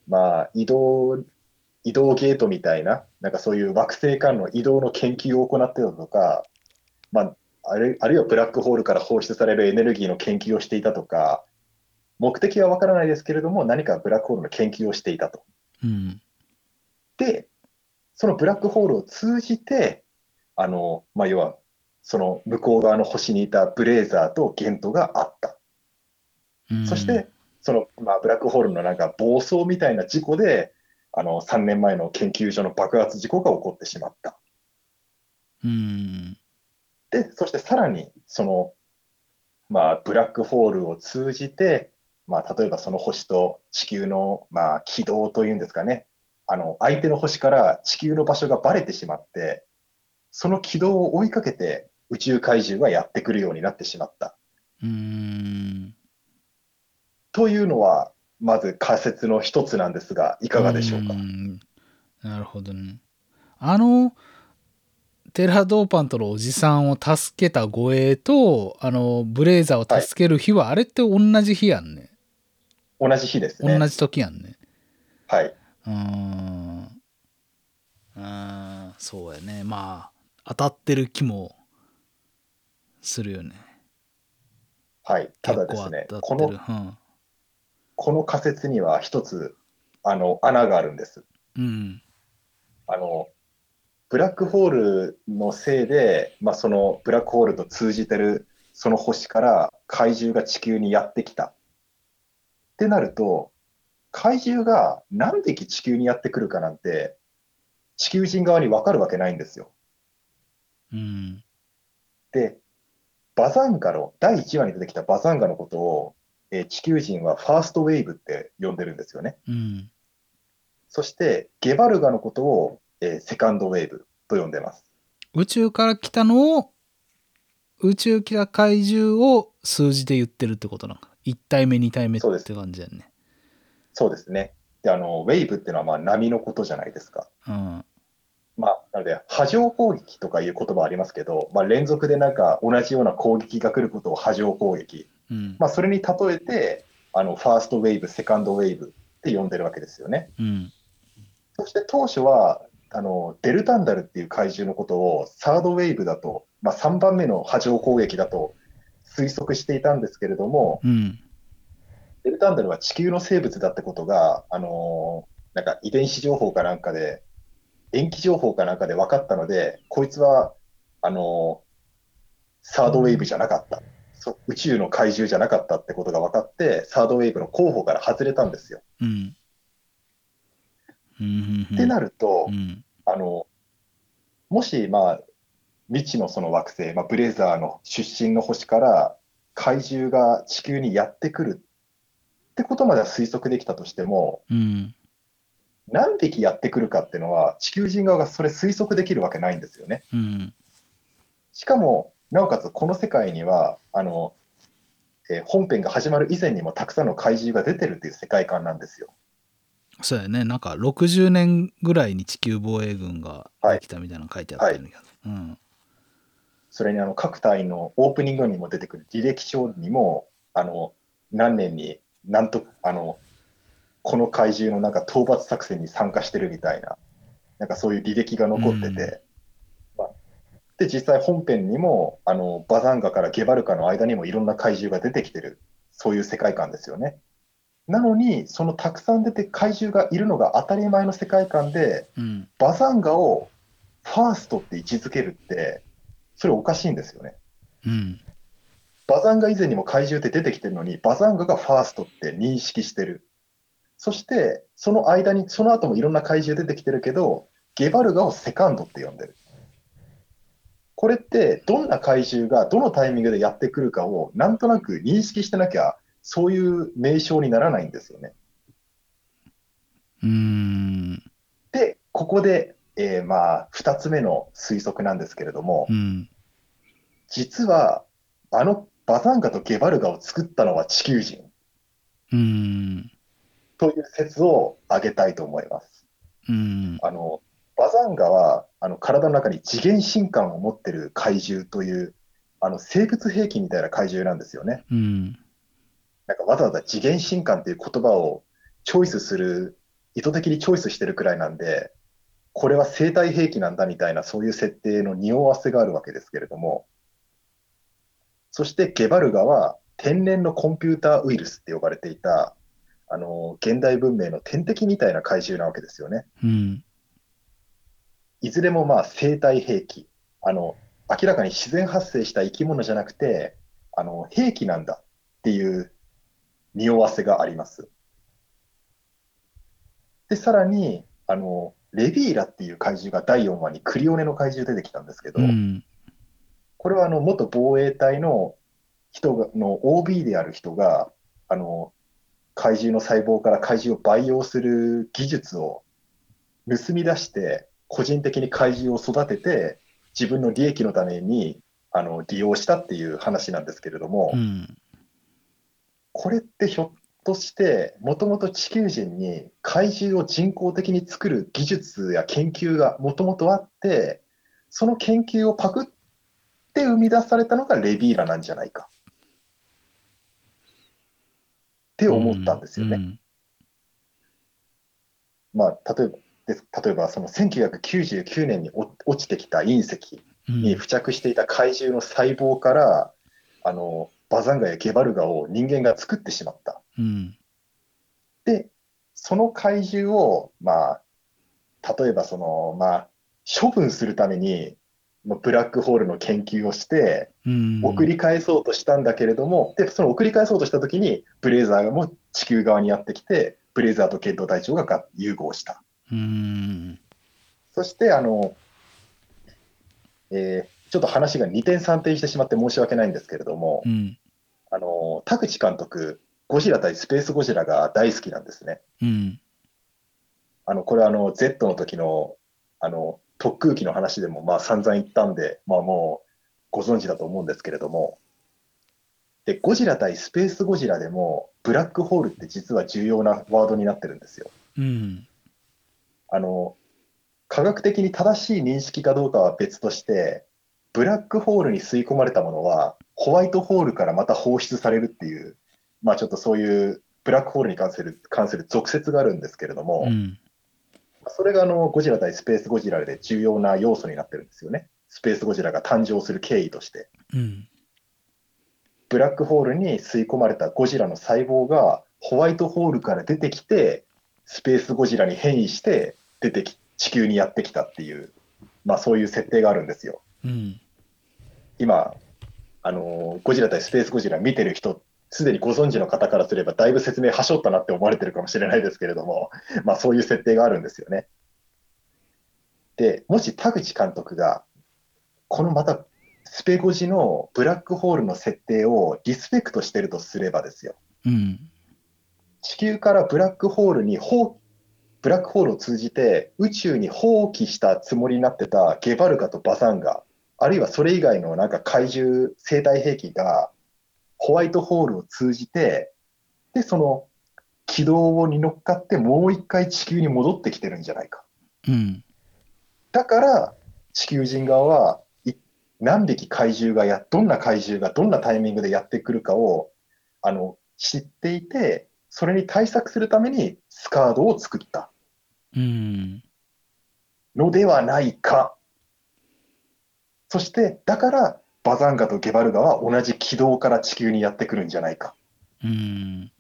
まあ、移動、移動ゲートみたいな、なんかそういう惑星間の移動の研究を行ってたとか、まあ、あるあるいはブラックホールから放出されるエネルギーの研究をしていたとか、目的は分からないですけれども、何かブラックホールの研究をしていたと。うん。で、そのブラックホールを通じて、あの、まあ、要は、その向こう側の星にいたブレーザーとゲントがあった。うんそして、その、まあ、ブラックホールのなんか暴走みたいな事故で、あの、3年前の研究所の爆発事故が起こってしまった。うん。で、そしてさらに、その、まあ、ブラックホールを通じて、まあ、例えばその星と地球の、まあ、軌道というんですかね、あの、相手の星から地球の場所がバレてしまって、その軌道を追いかけて宇宙怪獣がやってくるようになってしまった。うん。というのは、まず仮説の一つなんですが、いかがでしょうか？んなるほどね。あの、テラドーパントのおじさんを助けた護衛と、あの、ブレイザーを助ける日は、あれって同じ日やんね。同じ日ですね。同じ時やんね。はい。うーん。うーん、そうやね。まあ、当たってる気もするよね。はい。た結だですね。この、うん。この仮説には一つ、あの、穴があるんです。うん。あの、ブラックホールのせいで、まあ、そのブラックホールと通じてるその星から怪獣が地球にやってきた。ってなると、怪獣が何匹地球にやってくるかなんて、地球人側に分かるわけないんですよ。うん。で、バザンガの、第1話に出てきたバザンガのことを、えー地球人はファーストウェーブって呼んでるんですよね。うん。そして、ゲバルガのことを、えーセカンドウェーブと呼んでます。宇宙から来たのを、宇宙来た怪獣を数字で言ってるってことなのか。1体目、2体目そうですって感じやんね。そうですね。で、あの、ウェーブっていうのはまあ波のことじゃないですか。うん。まあ、なので、波状攻撃とかいう言葉ありますけど、まあ、連続でなんか同じような攻撃が来ることを波状攻撃。うん。まあ、それに例えて、あの、ファーストウェーブ、セカンドウェーブって呼んでるわけですよね。うん。そして当初は、あの、デルタンダルっていう怪獣のことをサードウェーブだと、まあ、3番目の波状攻撃だと推測していたんですけれども、うん。デルタンダルは地球の生物だってことが、あのーなんか遺伝子情報かなんかで、塩基情報かなんかで分かったので、こいつは、あのーサードウェーブじゃなかった。そ宇宙の怪獣じゃなかったってことが分かって、サードウェーブの候補から外れたんですよ。うん。うん。ってなると、うん。あの、もし、まあ、未知のその惑星、まあ、ブレザーの出身の星から怪獣が地球にやってくるってことまでは推測できたとしても、うん。何匹やってくるかっていうのは、地球人側がそれ推測できるわけないんですよね。うん。しかも、なおかつこの世界には、あの、えー本編が始まる以前にもたくさんの怪獣が出てるっていう世界観なんですよ。そうやね。なんか60年ぐらいに地球防衛軍ができたみたいなの書いてあったんだけど。うん。それにあの各隊のオープニングにも出てくる履歴書にも、あの何年になんとあのこの怪獣のなんか討伐作戦に参加してるみたいな、なんかそういう履歴が残ってて、で実際本編にもあのバザンガからゲバルカの間にもいろんな怪獣が出てきてる、そういう世界観ですよね。なのに、そのたくさん出て怪獣がいるのが当たり前の世界観で、うん。バザンガをファーストって位置づけるって、それおかしいんですよね。うん。バザンガ以前にも怪獣って出てきてるのに、バザンガがファーストって認識してる。そして、その間に、その後もいろんな怪獣出てきてるけど、ゲバルガをセカンドって呼んでる。これって、どんな怪獣がどのタイミングでやってくるかを、なんとなく認識してなきゃ、そういう名称にならないんですよね。うん。で、ここで、えーまあ、2つ目の推測なんですけれども、うん。実は、あのバザンガとゲバルガを作ったのは地球人うん。という説を挙げたいと思います。うん。あのバザンガはあの体の中に次元神官を持ってる怪獣というあの生物兵器みたいな怪獣なんですよね。うん。なんかわざわざ次元神官っていう言葉をチョイスする、意図的にチョイスしてるくらいなんで、これは生体兵器なんだみたいなそういう設定の匂わせがあるわけですけれども、そしてゲバルガは天然のコンピューターウイルスって呼ばれていた、あの、現代文明の天敵みたいな怪獣なわけですよね。うん。いずれもまあ生態兵器。あの、明らかに自然発生した生き物じゃなくて、あの、兵器なんだっていう匂わせがあります。で、さらに、あの、レビーラっていう怪獣が第4話にクリオネの怪獣出てきたんですけど、うん。これはあの元防衛隊の人がの OB である人が、あの、怪獣の細胞から怪獣を培養する技術を盗み出して、個人的に怪獣を育てて、自分の利益のためにあの利用したっていう話なんですけれども、うん。これってひょっとして、もともと地球人に怪獣を人工的に作る技術や研究がもともとあって、その研究をパクって生み出されたのがレビーラなんじゃないか。って思ったんですよね。うん。まあ、例えばです例えばその1999年にお落ちてきた隕石うんに付着していた怪獣の細胞から、あのバザンガやゲバルガを人間が作ってしまった。うん。で、その怪獣を、まあ、例えばその、まあ、処分するために、まあブラックホールの研究をして、うん。送り返そうとしたんだけれども、で、その送り返そうとしたときに、ブレイザーも地球側にやってきて、ブレイザーと剣道隊長がが融合した。うん。そして、あの、えーちょっと話が2点3点してしまって申し訳ないんですけれども、うん。あの、田口監督、ゴジラ対スペースゴジラが大好きなんですね。うん。あの、これはあの、Z の時の、あの、特空機の話でも、まあ散々言ったんで、まあもうご存知だと思うんですけれども、で、ゴジラ対スペースゴジラでも、ブラックホールって実は重要なワードになってるんですよ。うん。あの、科学的に正しい認識かどうかは別として、ブラックホールに吸い込まれたものは、ホワイトホールからまた放出されるっていう、まあちょっとそういうブラックホールに関する関する俗説があるんですけれども、うん。それがあのゴジラ対スペースゴジラで重要な要素になってるんですよね。スペースゴジラが誕生する経緯として。うん。ブラックホールに吸い込まれたゴジラの細胞がホワイトホールから出てきて、スペースゴジラに変異して出てき、地球にやってきたっていう、まあそういう設定があるんですよ。うん。今、あのーゴジラ対スペースゴジラ見てる人、すでにご存知の方からすれば、だいぶ説明はしょったなって思われてるかもしれないですけれども、まあそういう設定があるんですよね。で、もし田口監督が、このまたスペゴジのブラックホールの設定をリスペクトしてるとすればですよ。うん。地球からブラックホールに放ブラックホールを通じて宇宙に放棄したつもりになってたゲバルガとバザンガ、あるいはそれ以外のなんか怪獣生態兵器がホワイトホールを通じて、で、その軌道に乗っかってもう一回地球に戻ってきてるんじゃないか。うん。だから地球人側はい何匹怪獣がや、どんな怪獣がどんなタイミングでやってくるかをあの知っていて、それに対策するためにスカードを作ったうん。のではないか。そして、だからバザンガとゲバルガは同じ軌道から地球にやってくるんじゃないか。うん。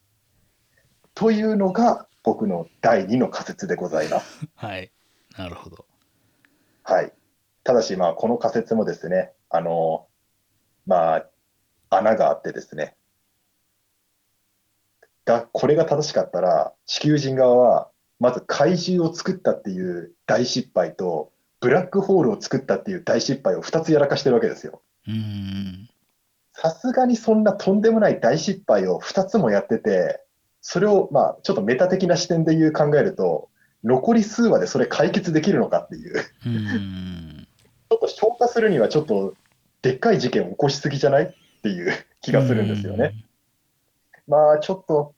というのが僕の第2の仮説でございます。はい。なるほど。はい。ただし、まあ、この仮説もですね、あの、まあ、穴があってですね、が、これが正しかったら、地球人側は、まず怪獣を作ったっていう大失敗と、ブラックホールを作ったっていう大失敗を2つやらかしてるわけですよ。うん。さすがにそんなとんでもない大失敗を2つもやってて、それを、まあ、ちょっとメタ的な視点で言う考えると、残り数話でそれ解決できるのかっていう。うん。ちょっと消化するにはちょっとでっかい事件を起こしすぎじゃないっていう気がするんですよね。まあちょっと、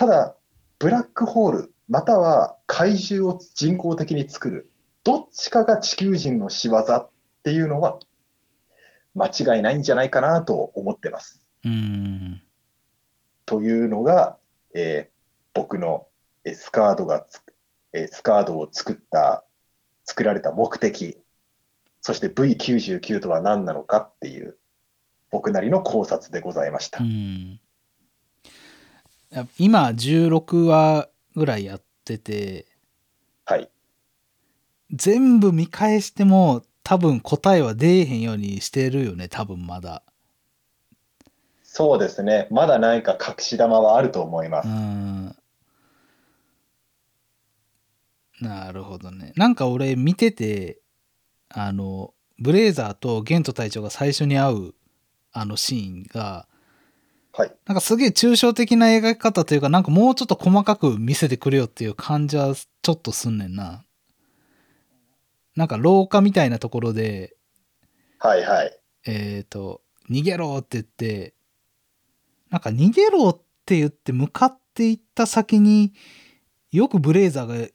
ただ、ブラックホール、または怪獣を人工的に作る、どっちかが地球人の仕業っていうのは、間違いないんじゃないかなと思ってます。うん。というのが、えー僕のえースカードがスカードを作った、作られた目的、そして V99 とは何なのかっていう、僕なりの考察でございましたう。ん。や今、16話ぐらいやってて、はい。全部見返しても多分答えは出えへんようにしてるよね、多分まだ。そうですね。まだ何か隠し玉はあると思います。うん。なるほどね。なんか俺見てて、あの、ブレイザーとゲント隊長が最初に会うあのシーンが、はい。なんかすげえ抽象的な描き方というか、なんかもうちょっと細かく見せてくれよっていう感じはちょっとすんねんな。なんか廊下みたいなところで、はいはい。えっ、と、逃げろって言って、なんか逃げろって言って向かっていった先によくブレイザーがっ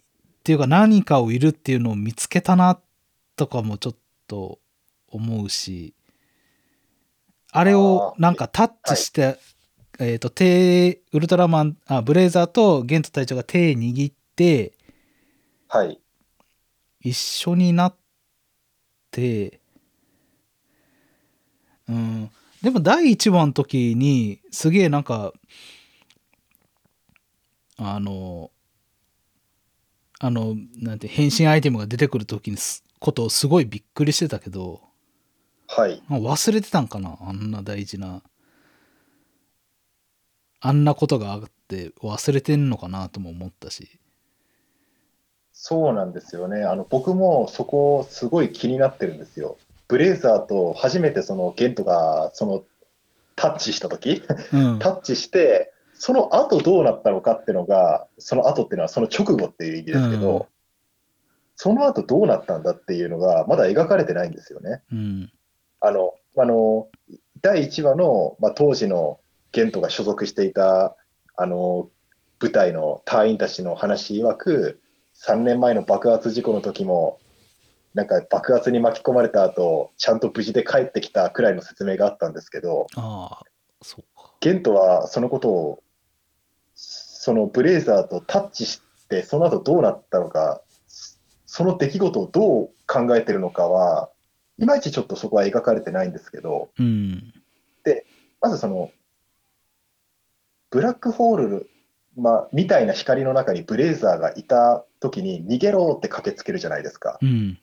ていうか何かをいるっていうのを見つけたなとかもちょっと思うしあれをなんかタッチして、えっ、と手ウルトラマンあブレイザーとゲント隊長が手握ってはい。一緒になってうんでも第1話の時にすげえなんかあのあのなんて変身アイテムが出てくる時にすことをすごいびっくりしてたけどはい。忘れてたんかな？あんな大事なあんなことがあって忘れてんのかなとも思ったしそうなんですよね。あの、僕もそこすごい気になってるんですよ。ブレイザーと初めてそのゲントがそのタッチした時うんタッチして、その後どうなったのかっていうのが、その後っていうのはその直後っていう意味ですけど、うんその後どうなったんだっていうのがまだ描かれてないんですよね。うんあの、あの、第1話の、まあ、当時のゲントが所属していた、あの、部隊の隊員たちの話曰く、3年前の爆発事故の時も、なんか爆発に巻き込まれた後、ちゃんと無事で帰ってきたくらいの説明があったんですけど、ああそうか。ゲントはそのことを、そのブレイザーとタッチして、その後どうなったのか、その出来事をどう考えてるのかは、いまいちちょっとそこは描かれてないんですけど、うんまずその、ブラックホール、まあ、みたいな光の中にブレイザーがいた時に逃げろって駆けつけるじゃないですか。うん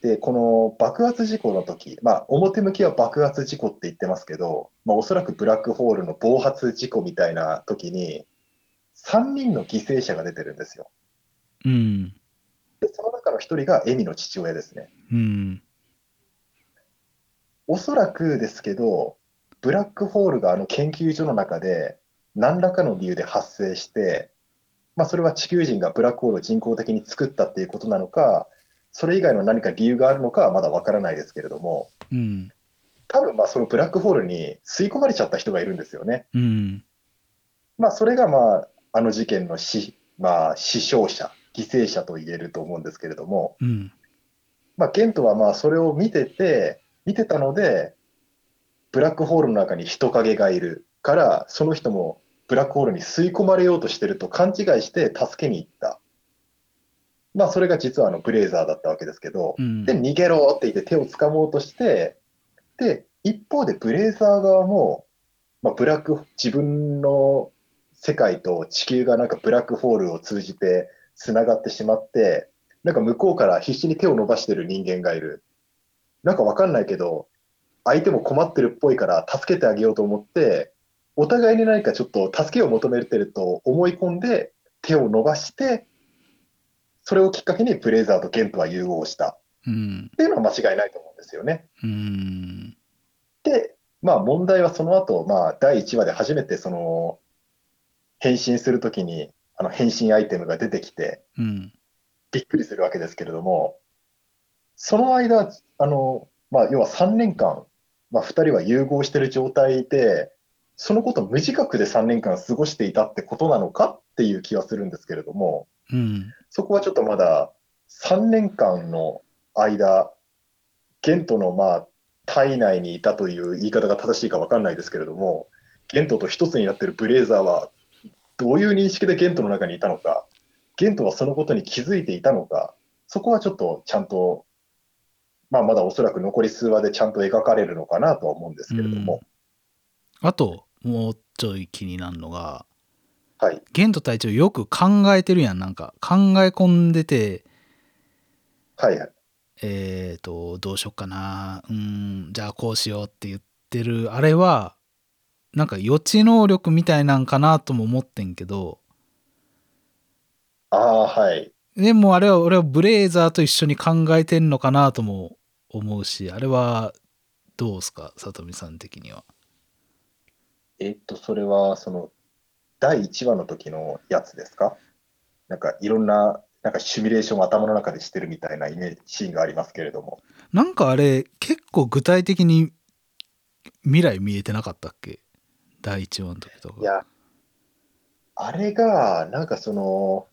で、この爆発事故の時、まあ、表向きは爆発事故って言ってますけど、まあ、おそらくブラックホールの暴発事故みたいな時に、3人の犠牲者が出てるんですよ。うんで、その中の1人がエミの父親ですね。うんおそらくですけど、ブラックホールがあの研究所の中で何らかの理由で発生して、まあ、それは地球人がブラックホールを人工的に作ったっていうことなのか、それ以外の何か理由があるのかはまだわからないですけれども、うん。多分まあそのブラックホールに吸い込まれちゃった人がいるんですよね。うん。まあ、それがまああの事件の死,、まあ、死傷者、犠牲者と言えると思うんですけれども、うん。まあ、ゲントはまあそれを見てて、見てたので、ブラックホールの中に人影がいるから、その人もブラックホールに吸い込まれようとしてると勘違いして助けに行った。まあ、それが実はあのブレイザーだったわけですけど、うんで、逃げろって言って手を掴もうとして、で、一方でブレイザー側も、まあ、ブラック、自分の世界と地球がなんかブラックホールを通じて繋がってしまって、なんか向こうから必死に手を伸ばしてる人間がいる。なんかわかんないけど、相手も困ってるっぽいから助けてあげようと思って、お互いに何かちょっと助けを求めてると思い込んで手を伸ばして、それをきっかけにブレイザーとゲントは融合した。うん。っていうのは間違いないと思うんですよね。うん。で、まあ問題はその後、まあ第1話で初めてその変身するときにあの変身アイテムが出てきてうん。びっくりするわけですけれども、その間、あの、まあ要は3年間、まあ2人は融合している状態で、そのことを無自覚で3年間過ごしていたってことなのかっていう気はするんですけれども、うん。そこはちょっとまだ3年間の間、ゲントのまあ体内にいたという言い方が正しいか分かんないですけれども、ゲントと一つになっているブレイザーは、どういう認識でゲントの中にいたのか、ゲントはそのことに気づいていたのか、そこはちょっとちゃんと、まあ、まだおそらく残り数話でちゃんと描かれるのかなとは思うんですけれども、あともうちょい気になるのがはい、ゲント隊長よく考えてるやんなんか。考え込んでてはい、はい。えっ、とどうしよっかな。うんじゃあこうしようって言ってるあれはなんか予知能力みたいなんかなとも思ってんけど。ああ、はい。でもあれは俺はブレイザーと一緒に考えてんのかなとも思うしあれはどうすか？さとみさん的には。えっと、それは、その、第1話の時のやつですか？なんか、いろんな、なんかシミュレーションを頭の中でしてるみたいなイメージ、シーンがありますけれども。なんかあれ結構具体的に未来見えてなかったっけ？第1話の時とか。いや、あれが、なんかその、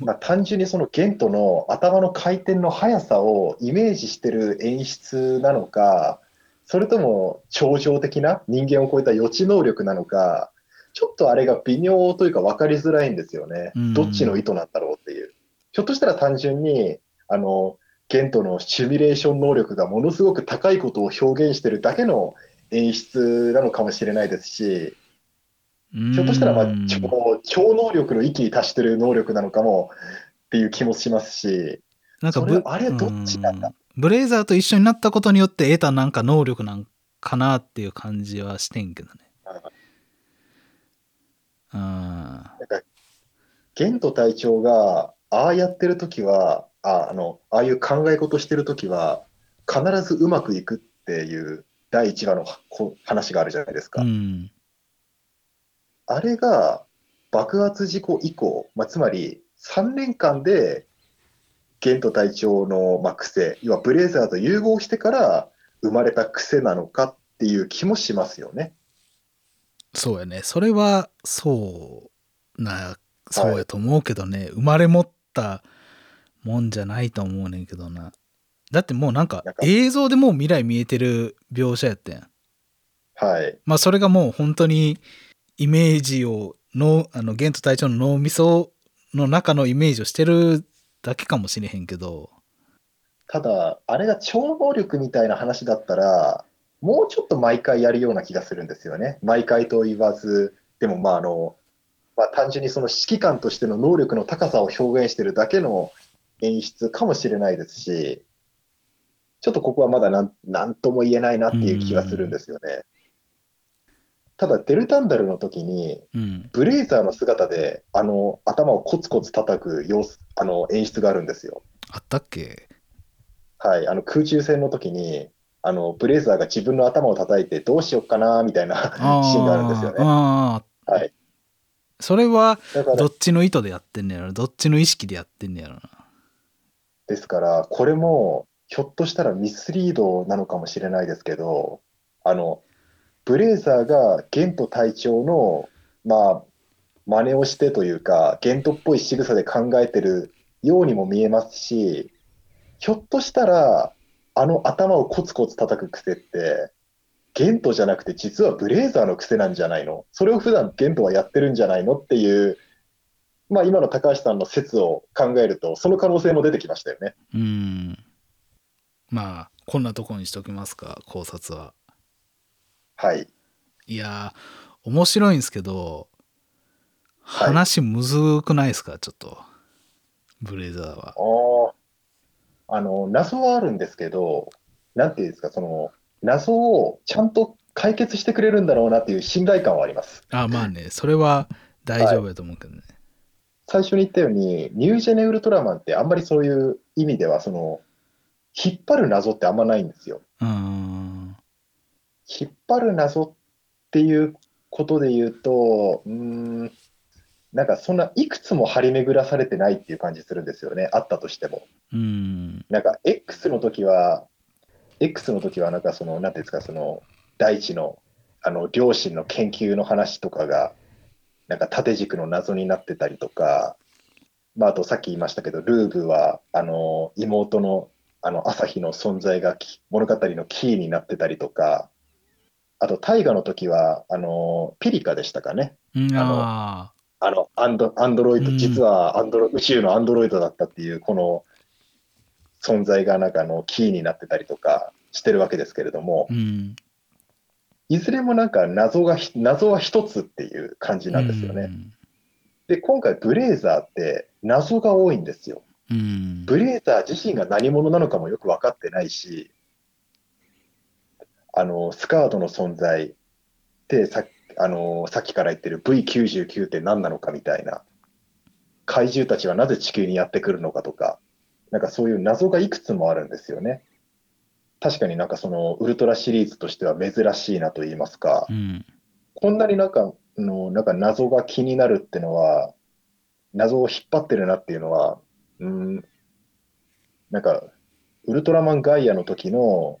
まあ、単純にそのゲントの頭の回転の速さをイメージしてる演出なのか、それとも超常的な人間を超えた予知能力なのか、ちょっとあれが微妙というか分かりづらいんですよねうん。どっちの意図なんだろうっていう。ひょっとしたら単純に、あの、ゲントのシミュレーション能力がものすごく高いことを表現してるだけの演出なのかもしれないですし、ひょっとしたら、まあ超、超能力の域に達してる能力なのかもっていう気もしますし、なんかあれどっちなんだ？うんブレイザーと一緒になったことによって得たなんか能力なんかなっていう感じはしてんけどね。うん。なんか、ゲント隊長がああやってるときはあ、あの、ああいう考え事してるときは、必ずうまくいくっていう第1話のこ話があるじゃないですか。うん。あれが爆発事故以降、まあ、つまり3年間でゲント隊長の、まあ、癖、要はブレイザーと融合してから生まれた癖なのかっていう気もしますよね。そうやね。それはそうな、そうやと思うけどね、生まれ持ったもんじゃないと思うねんけどな。だってもうなんか映像でもう未来見えてる描写やったやん。はい。まあそれがもう本当にイメージをのあのゲント隊長の脳みその中のイメージをしてるだけかもしれへんけどただ、あれが超能力みたいな話だったら、もうちょっと毎回やるような気がするんですよね。毎回と言わず、でもまああの、まあ、単純にその指揮官としての能力の高さを表現してるだけの演出かもしれないですし、ちょっとここはまだなんなんとも言えないなっていう気がするんですよね。ただ、デルタンダルの時に、うん。ブレイザーの姿であの頭をコツコツ叩く様子あの演出があるんですよ。あったっけ？はい、あの空中戦の時に、あのブレイザーが自分の頭を叩いて、どうしよっかなみたいなあシーンがあるんですよね。ああはい、それはどっちの意図でやってんねやろ？どっちの意識でやってんねやろな？ですから、これもひょっとしたらミスリードなのかもしれないですけど、あのブレイザーがゲント隊長の、まあ、真似をしてというか、ゲントっぽい仕草で考えてるようにも見えますし、ひょっとしたら、あの頭をコツコツ叩く癖って、ゲントじゃなくて実はブレイザーの癖なんじゃないの？それを普段ゲントはやってるんじゃないのっていう、まあ今の高橋さんの説を考えると、その可能性も出てきましたよね。うん。まあこんなところにしときますか考察は。はい。いやー面白いんですけどはい。話むずくないですか？ちょっと。ブレイザーは。ああ、あの、謎はあるんですけど、なんていうんですか、その、謎をちゃんと解決してくれるんだろうなっていう信頼感はあります。あまあねそれは大丈夫やと思うけどね、最初に言ったように、ニュージェネウルトラマンってあんまりそういう意味では、その、引っ張る謎ってあんまないんですよ。うーん引っ張る謎っていうことで言うと、うーん、なんかそんないくつも張り巡らされてないっていう感じするんですよね、あったとしても。うんなんか X の時は、X の時はなんかその、なんていうんですか、その、大地の、あの、両親の研究の話とかが、なんか縦軸の謎になってたりとか、まあ、あとさっき言いましたけど、ルーブは、あの、妹のあの、朝日の存在がき物語のキーになってたりとか、あと、大河の時は、あの、ピリカでしたかね。うんあのああの、アンド、アンドロイド、うん実はアンドロ、宇宙のアンドロイドだったっていう、この存在がなんかあの、キーになってたりとかしてるわけですけれどもー、うんいずれもなんか謎がひ、謎は一つっていう感じなんですよね。で、今回ブレイザーって謎が多いんですよ。うんブレイザー自身が何者なのかもよく分かってないし、あの、スカートの存在ってさ、あの、さっきから言ってる V99 って何なのかみたいな、怪獣たちはなぜ地球にやってくるのかとか、なんかそういう謎がいくつもあるんですよね。確かになんかそのウルトラシリーズとしては珍しいなと言いますか、うん。こんなになんか、あのなんか謎が気になるってのは、謎を引っ張ってるなっていうのは、うん、なんか、ウルトラマンガイアの時の、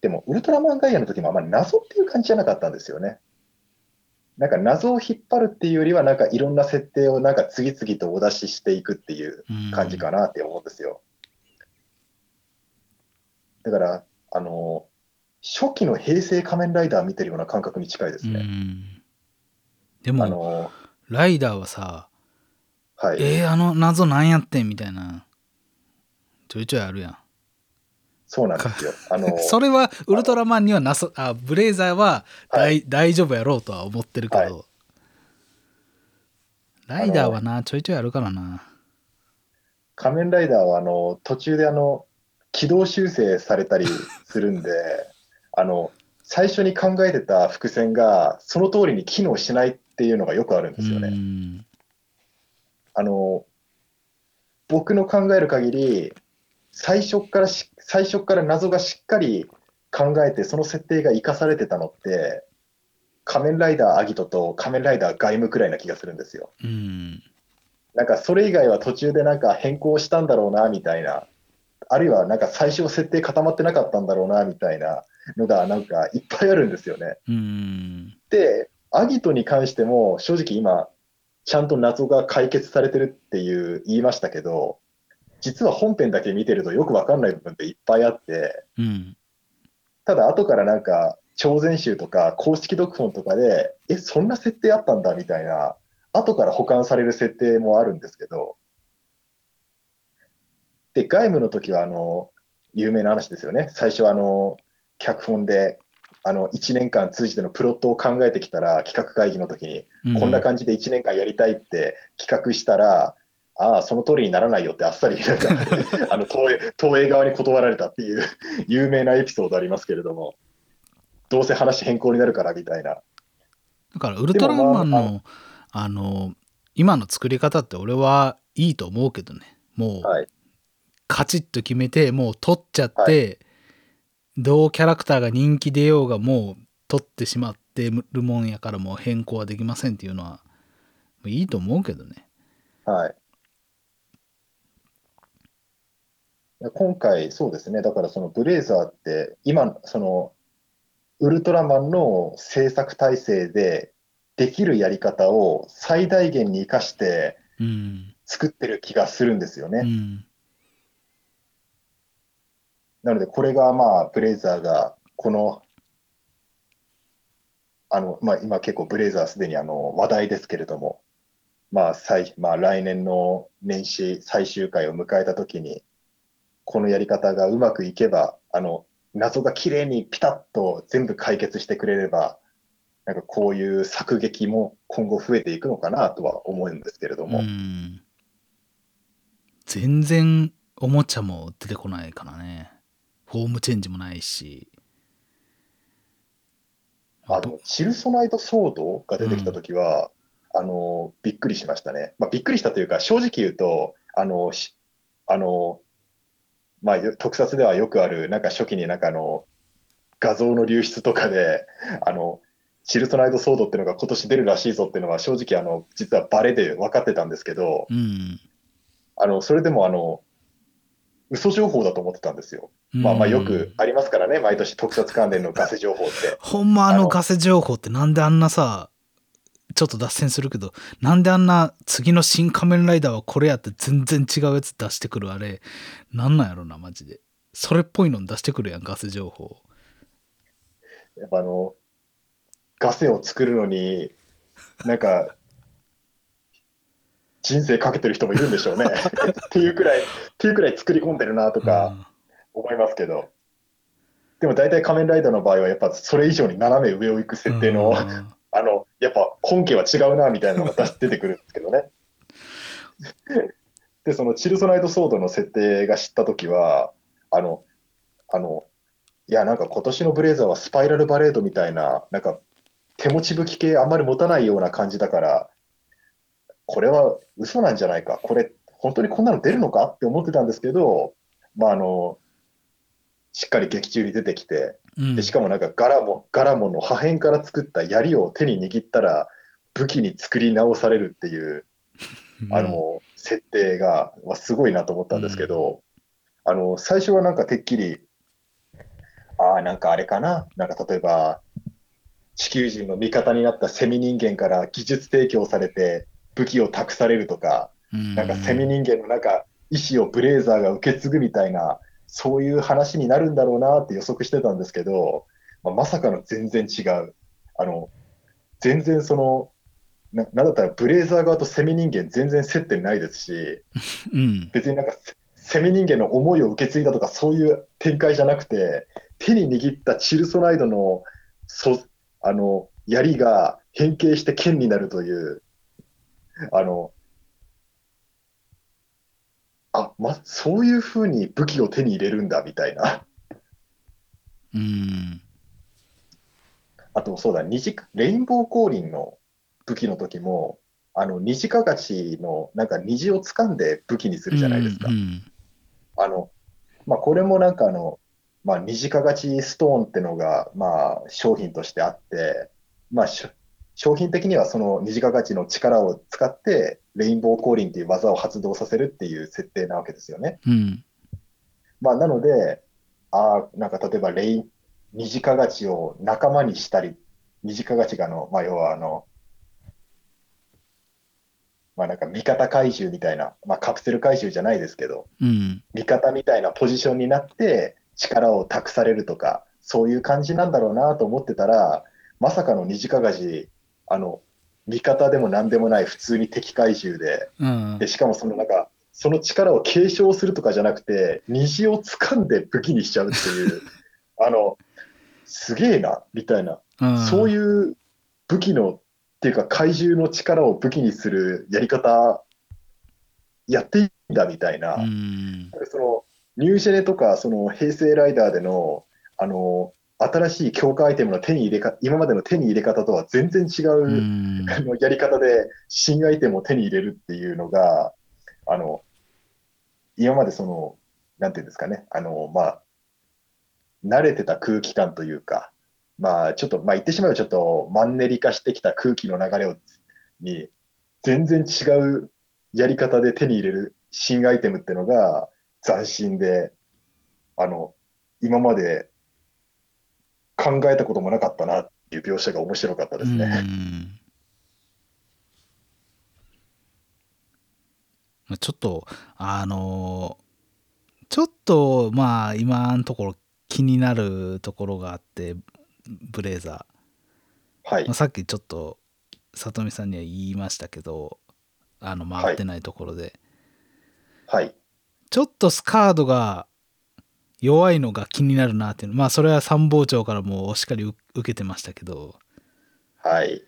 でも、ウルトラマンガイアの時もあんまり謎っていう感じじゃなかったんですよね。なんか謎を引っ張るっていうよりは、なんかいろんな設定をなんか次々とお出ししていくっていううん感じかなって思うんですよ。だから、あの、初期の平成仮面ライダー見てるような感覚に近いですうね。んであもの、ライダーはさはい。えー、あの謎なんやってんみたいなちょいちょいあるやんそうなんですよ。あの、それはウルトラマンにはなさあブレイザーはは大,、大丈夫やろうとは思ってるけど、ライダーはなちょいちょいあるからな。仮面ライダーはあの途中であの軌道修正されたりするんで、あの最初に考えてた伏線がその通りに機能しないっていうのがよくあるんですようね。ん。あの僕の考える限り、最初からし最初から謎がしっかり考えて、その設定が生かされてたのって、仮面ライダーアギトと仮面ライダーガイムくらいな気がするんですよ。うんなんかそれ以外は途中でなんか変更したんだろうなみたいな、あるいはなんか最初設定固まってなかったんだろうなみたいなのがなんかいっぱいあるんですよね。うんで、アギトに関しても正直今、ちゃんと謎が解決されてるっていう言いましたけど、実は本編だけ見てるとよくわかんない部分っていっぱいあって、うんただ後からなんか超全集とか公式読本とかで、え、そんな設定あったんだみたいな、後から保管される設定もあるんですけど、で、外務の時はあの、有名な話ですよね。最初はあの、脚本で、あの、1年間通じてのプロットを考えてきたら、企画会議の時に、うんこんな感じで1年間やりたいって企画したら、ああ、その通りにならないよってあっさりなんかあの東映東映側に断られたっていう有名なエピソードありますけれども、どうせ話変更になるからみたいな。だからウルトラマンでものあの今の作り方って俺はいいと思うけどねもう、はい。カチッと決めてもう取っちゃって、どうキャラクターが人気出ようがもう取ってしまってるもんやからもう変更はできませんっていうのはいいと思うけどねはい。いや今回、そうですね。だからそのブレイザーって、今、その、ウルトラマンの制作体制でできるやり方を最大限に生かしてうん作ってる気がするんですよね。うんなので、これがまあ、ブレイザーが、この、あの、まあ、今結構ブレイザーすでにあの話題ですけれども、まあ、最、まあ、来年の年始最終回を迎えたときに、このやり方がうまくいけば、あの、謎がきれいにピタッと全部解決してくれれば、なんかこういう作劇も今後増えていくのかなとは思うんですけれども、うん。全然おもちゃも出てこないからね。フォームチェンジもないし。あの、チルソナイトソードが出てきたときは、あの、びっくりしましたね。まあ、びっくりしたというか、正直言うと、あの、しあの、まあ、よ特撮ではよくある、なんか初期になんかあの、画像の流出とかで、あの、チルソナイトソードっていうのが今年出るらしいぞっていうのは正直あの、実はバレで分かってたんですけど、うんあの、それでもあの、嘘情報だと思ってたんですよ。まあまあよくありますからね、毎年特撮関連のガセ情報って。ほんまあのガセ情報ってなんであんなさちょっと脱線するけどなんであんな次の新仮面ライダーはこれやって全然違うやつ出してくるあれなんなんやろなマジでそれっぽいの出してくるやんガセ情報やっぱあの、ガセを作るのに、なんか、人生かけてる人もいるんでしょうね。っていうくらい、っていうくらい作り込んでるなとか思いますけど。でも大体仮面ライダーの場合はやっぱそれ以上に斜め上を行く設定の、うんあの、やっぱ本家は違うなみたいなのが出てくるんですけどね。で、そのチルソナイトソードの設定が知ったときは、あの、あの、いや、なんか今年のブレイザーはスパイラルバレードみたいな、なんか手持ち武器系あんまり持たないような感じだから、これは嘘なんじゃないか、これ本当にこんなの出るのかって思ってたんですけど、まあ、あの、しっかり劇中に出てきて、うんでしかもなんかガラモガラモンの破片から作った槍を手に握ったら武器に作り直されるっていう、あの設定がはすごいなと思ったんですけど、あの最初はなんかてっきり、ああ、なんかあれかな、なんか例えば地球人の味方になったセミ人間から技術提供されて武器を託されるとか、うん。なんかセミ人間のなんか意思をブレイザーが受け継ぐみたいな、そういう話になるんだろうなって予測してたんですけど、まあ、まさかの全然違う。あの、全然その、ななんだったらブレイザー側とセミ人間全然接点ないですし、うん別になんかセ人間の思いを受け継いだとかそういう展開じゃなくて、手に握ったチルソナイドのそあの槍が変形して剣になるという、あの、あ、ま、そういうふうに武器を手に入れるんだみたいな。うんあとそうだ、虹レインボー降臨の武器の時も、あの虹かがちのなんか虹を掴んで武器にするじゃないですか。うんあの、まあ、これもなんかあの、まあ、虹かがちストーンってのが、まあ、商品としてあって、まあ、しょ商品的にはその虹かがちの力を使って、レインボー降臨っていう技を発動させるっていう設定なわけですよね。うんまあ、なので、ああ、なんか例えばレイン、虹かがちを仲間にしたり、虹かがちがあの、まあ、要はあの、まあなんか味方怪獣みたいな、まあカプセル怪獣じゃないですけど、うん味方みたいなポジションになって力を託されるとか、そういう感じなんだろうなと思ってたら、まさかの虹かがじ、あの、味方でも何でもない普通に敵怪獣で、うん。で、しかもそのなんか、その力を継承するとかじゃなくて、虹を掴んで武器にしちゃうっていう、あの、すげえな、みたいな、うん。そういう武器の、っていうか怪獣の力を武器にするやり方、やっていいんだみたいな、うん。そのニュージェネとかその平成ライダーでのあの新しい強化アイテムの手に入れか今までの手に入れ方とは全然違う、う やり方で新アイテムを手に入れるっていうのがあの今までそのなんていうんですかね。あのまあ慣れてた空気感というかまあちょっとまあ言ってしまえばちょっとマンネリ化してきた空気の流れをに全然違うやり方で手に入れる新アイテムってのが斬新で、あの、今まで考えたこともなかったなっていう描写が面白かったですね。ちょっとあのちょっとまあ今のところ気になるところがあってブレーザー、はいまあ、。さっきちょっと里見さんには言いましたけどあの回ってないところで、はい。ちょっとスカードが弱いのが気になるなっていうのまあそれは参謀長からもお叱り受受けてましたけどはい。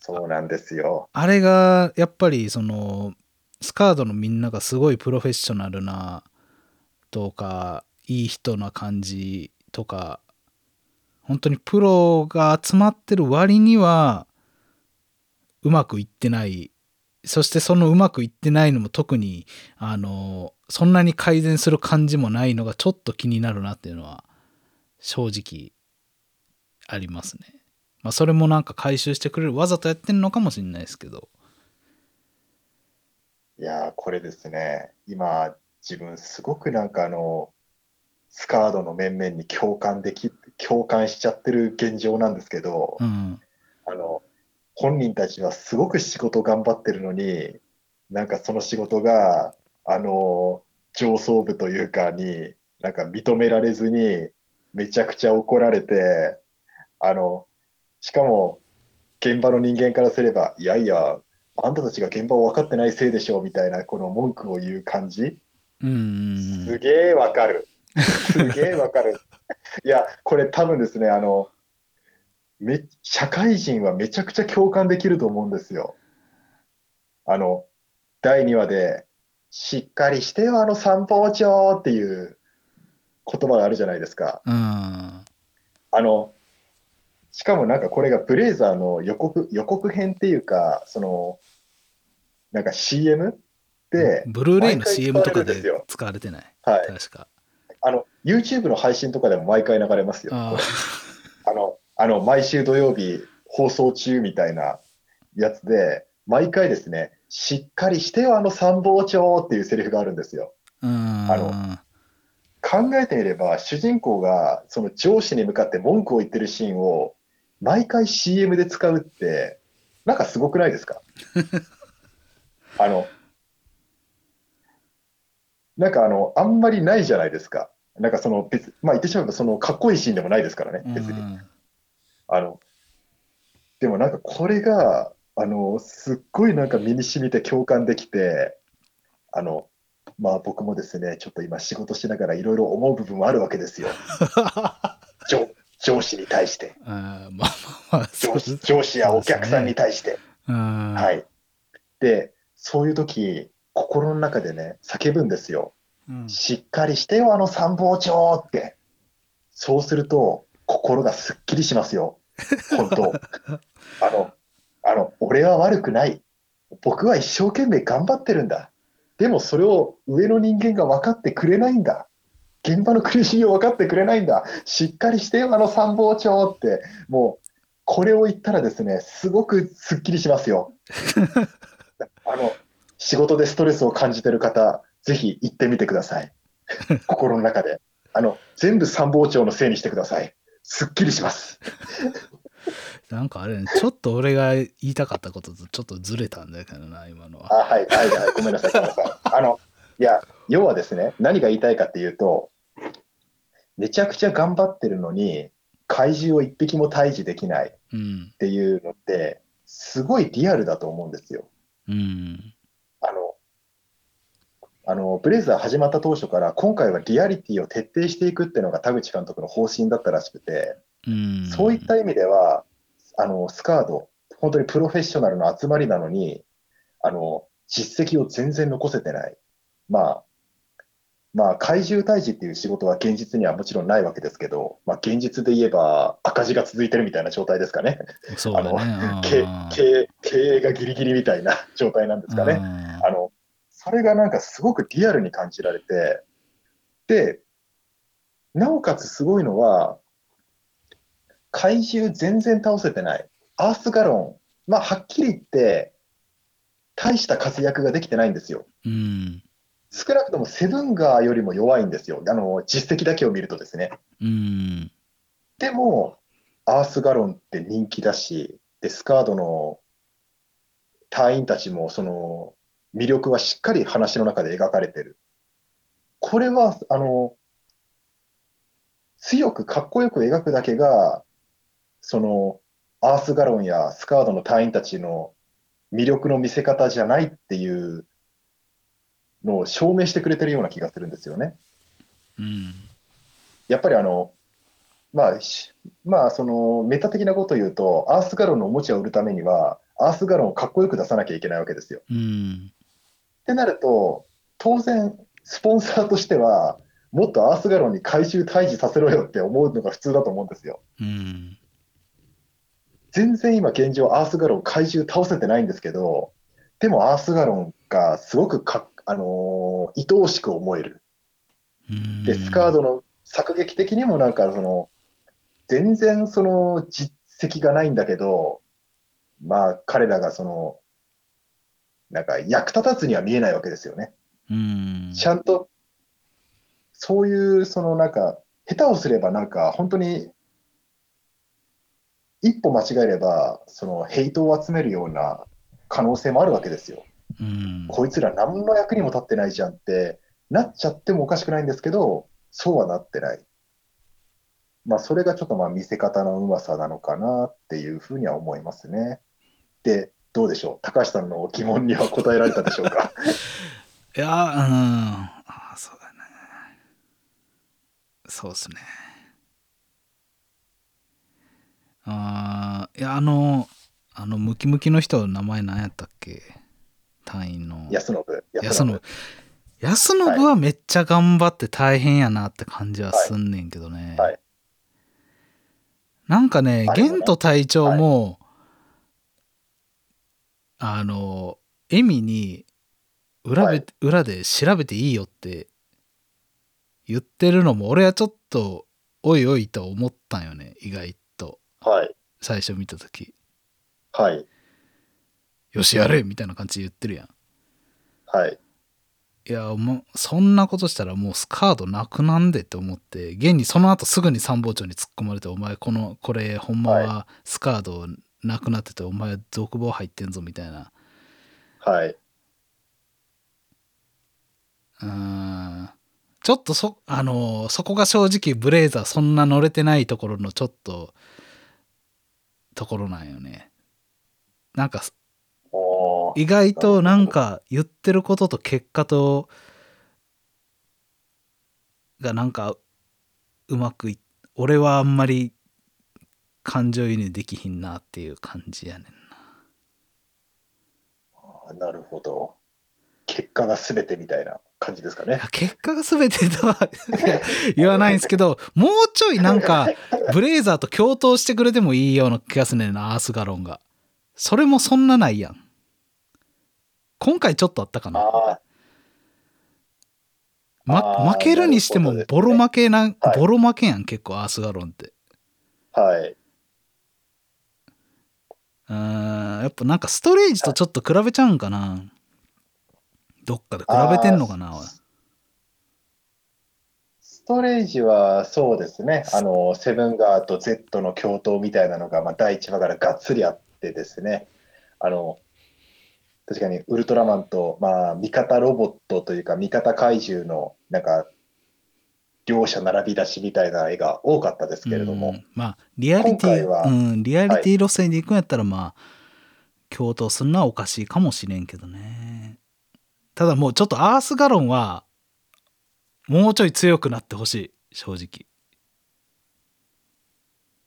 そうなんですよ。あれがやっぱりそのスカードのみんながすごいプロフェッショナルなとかいい人な感じとか本当にプロが集まってる割にはうまくいってないそしてそのうまくいってないのも特にあのそんなに改善する感じもないのがちょっと気になるなっていうのは正直ありますね。まあそれもなんか回収してくれるわざとやってんのかもしれないですけど。いやー、これですね。今、自分すごくなんかあの、スカードの面々に共感でき、共感しちゃってる現状なんですけど、うん。あの、本人たちはすごく仕事頑張ってるのに、なんかその仕事が、あの、上層部というかに、なんか認められずに、めちゃくちゃ怒られて、あの、しかも、現場の人間からすれば、いやいや、あんたたちが現場を分かってないせいでしょうみたいな、この文句を言う感じ、うんうんすげえわかる。すげえわかる。いや、これ多分ですね、あの、め、社会人はめちゃくちゃ共感できると思うんですよ。あの、第2話で、しっかりしてよ、あの参謀長っていう言葉があるじゃないですか。うん。あの、しかもなんかこれがブレイザーの予告、予告編っていうか、その、なんか CM で、ブルーレイの CM とかで使われてない？はい。確か。あの、YouTube の配信とかでも毎回流れますよ。ああの、あの、毎週土曜日放送中みたいなやつで、毎回ですね、しっかりしてよ、あの参謀長っていうセリフがあるんですよ。あ。の考えてみれば、主人公がその上司に向かって文句を言ってるシーンを毎回 CM で使うって、なんかすごくないですか？あの、なんかあの、あんまりないじゃないですか。なんかその別、まあ言ってしまえばそのかっこいいシーンでもないですからね、別に。うんあの、でもなんかこれが、あの、すっごいなんか身に染みて共感できて、あの、まあ僕もですね、ちょっと今仕事しながらいろいろ思う部分はあるわけですよ。上上司に対して、まあまあまあ、そう上司上司やお客さんに対して。うん。はい。で、そういう時、心の中でね、叫ぶんですよ。うんしっかりしてよ、あの参謀長って。そうすると、心がすっきりしますよ。本当。あの、あの、俺は悪くない。僕は一生懸命頑張ってるんだ。でもそれを上の人間が分かってくれないんだ。現場の苦しみを分かってくれないんだ。しっかりしてよ、あの参謀長って。もう、これを言ったらですね、すごくすっきりしますよ。あの、仕事でストレスを感じてる方、ぜひ行ってみてください。心の中で。あの、全部参謀長のせいにしてください。すっきりします。なんかあれね、ちょっと俺が言いたかったこととちょっとずれたんだけどな、今のは。あ、はい、はい、はい、ごめんなさい。あの、いや、要はですね、何が言いたいかっていうと、めちゃくちゃ頑張ってるのに、怪獣を一匹も退治できないっうん。ていうのって、すごいリアルだと思うんですよ。うん。あの、あの、ブレイザー始まった当初から、今回はリアリティを徹底していくっていうのが田口監督の方針だったらしくて、うん。そういった意味では、あの、スカード、本当にプロフェッショナルの集まりなのに、あの、実績を全然残せてない。まあ、まあ、怪獣退治っていう仕事は現実にはもちろんないわけですけど、まあ、現実で言えば赤字が続いてるみたいな状態ですかね。そうだね。経うん経営経営がギリギリみたいな 状態なんですかね。あの、それがなんかすごくリアルに感じられて、で、なおかつすごいのは、怪獣全然倒せてない。アースガロン、まあ、はっきり言って、大した活躍ができてないんですよ。うん。少なくともセブンガーよりも弱いんですよ。あの、実績だけを見るとですね。うん。でも、アースガロンって人気だし、で、スカードの隊員たちも、その、魅力はしっかり話の中で描かれてる。これは、あの、強くかっこよく描くだけが、その、アースガロンやスカードの隊員たちの魅力の見せ方じゃないっていうのを証明してくれてるような気がするんですよね。うん。やっぱりあの、まあ、しまあ、そのメタ的なことを言うと、アースガロンのおもちゃを売るためには、アースガロンをかっこよく出さなきゃいけないわけですよ。うん。ってなると、当然、スポンサーとしては、もっとアースガロンに回収退治させろよって思うのが普通だと思うんですよ。うん。全然今現状、アースガロン怪獣倒せてないんですけど、でもアースガロンがすごくか、あのー愛おしく思える。うん。で、スカードの作劇的にもなんかその、全然その実績がないんだけど、まあ彼らがその、なんか役立たずには見えないわけですよね。うん。ちゃんと、そういうそのなんか、下手をすればなんか本当に、一歩間違えれば、そのヘイトを集めるような可能性もあるわけですよ。うん。こいつら何の役にも立ってないじゃんってなっちゃってもおかしくないんですけど、そうはなってない。まあ、それがちょっとまあ見せ方のうまさなのかなっていうふうには思いますね。で、どうでしょう？高橋さんの疑問には答えられたでしょうか？いや、うん。あそうだね。そうっすね。あいや、あの、あの、ムキムキの人、名前何やったっけ？隊員の。安信。安信。安信はめっちゃ頑張って大変やなって感じはすんねんけどね。はいはいなんかね、あれもねゲント隊長も、あの、エミに裏べ、はい裏で調べていいよって言ってるのも、俺はちょっと、おいおいと思ったんよね、意外と。はい。最初見たとき。はい。よし、やれみたいな感じで言ってるやん。はい。いや、もう、そんなことしたらもうスカードなくなんでって思って、現にその後すぐに参謀長に突っ込まれて、お前この、これほんまはスカードなくなってて、お前独房入ってんぞみたいな。はい。うーん。ちょっとそ、あの、そこが正直ブレイザーそんな乗れてないところのちょっと、ところなんよね。なんか意外となんか言ってることと結果とがなんかうまくい俺はあんまり感情移入できひんなっていう感じやねんな。なるほど。結果が全てみたいな感じですかね結果が全てとは 言わないんですけどもうちょいなんかブレイザーと共闘してくれてもいいような気がするねんなアースガロンが。それもそんなないやん。今回ちょっとあったかな。ま、負けるにしてもボロ負けな、はいボロ負けやん結構アースガロンってはい。うーんやっぱなんかストレージとちょっと比べちゃうんかなどっかで比べてんのかなストレージはそうですね、あの、セブンガーと Z の共闘みたいなのが、まあ、第1話からがっつりあってですね、あの、確かにウルトラマンと、まあ、味方ロボットというか、味方怪獣の、なんか、両者並び出しみたいな絵が多かったですけれども、うん。まあリアリティはうんリアリティ路線で行くんやったらまあ共闘するのはおかしいかもしれんけどねただもうちょっとアースガロンはもうちょい強くなってほしい正直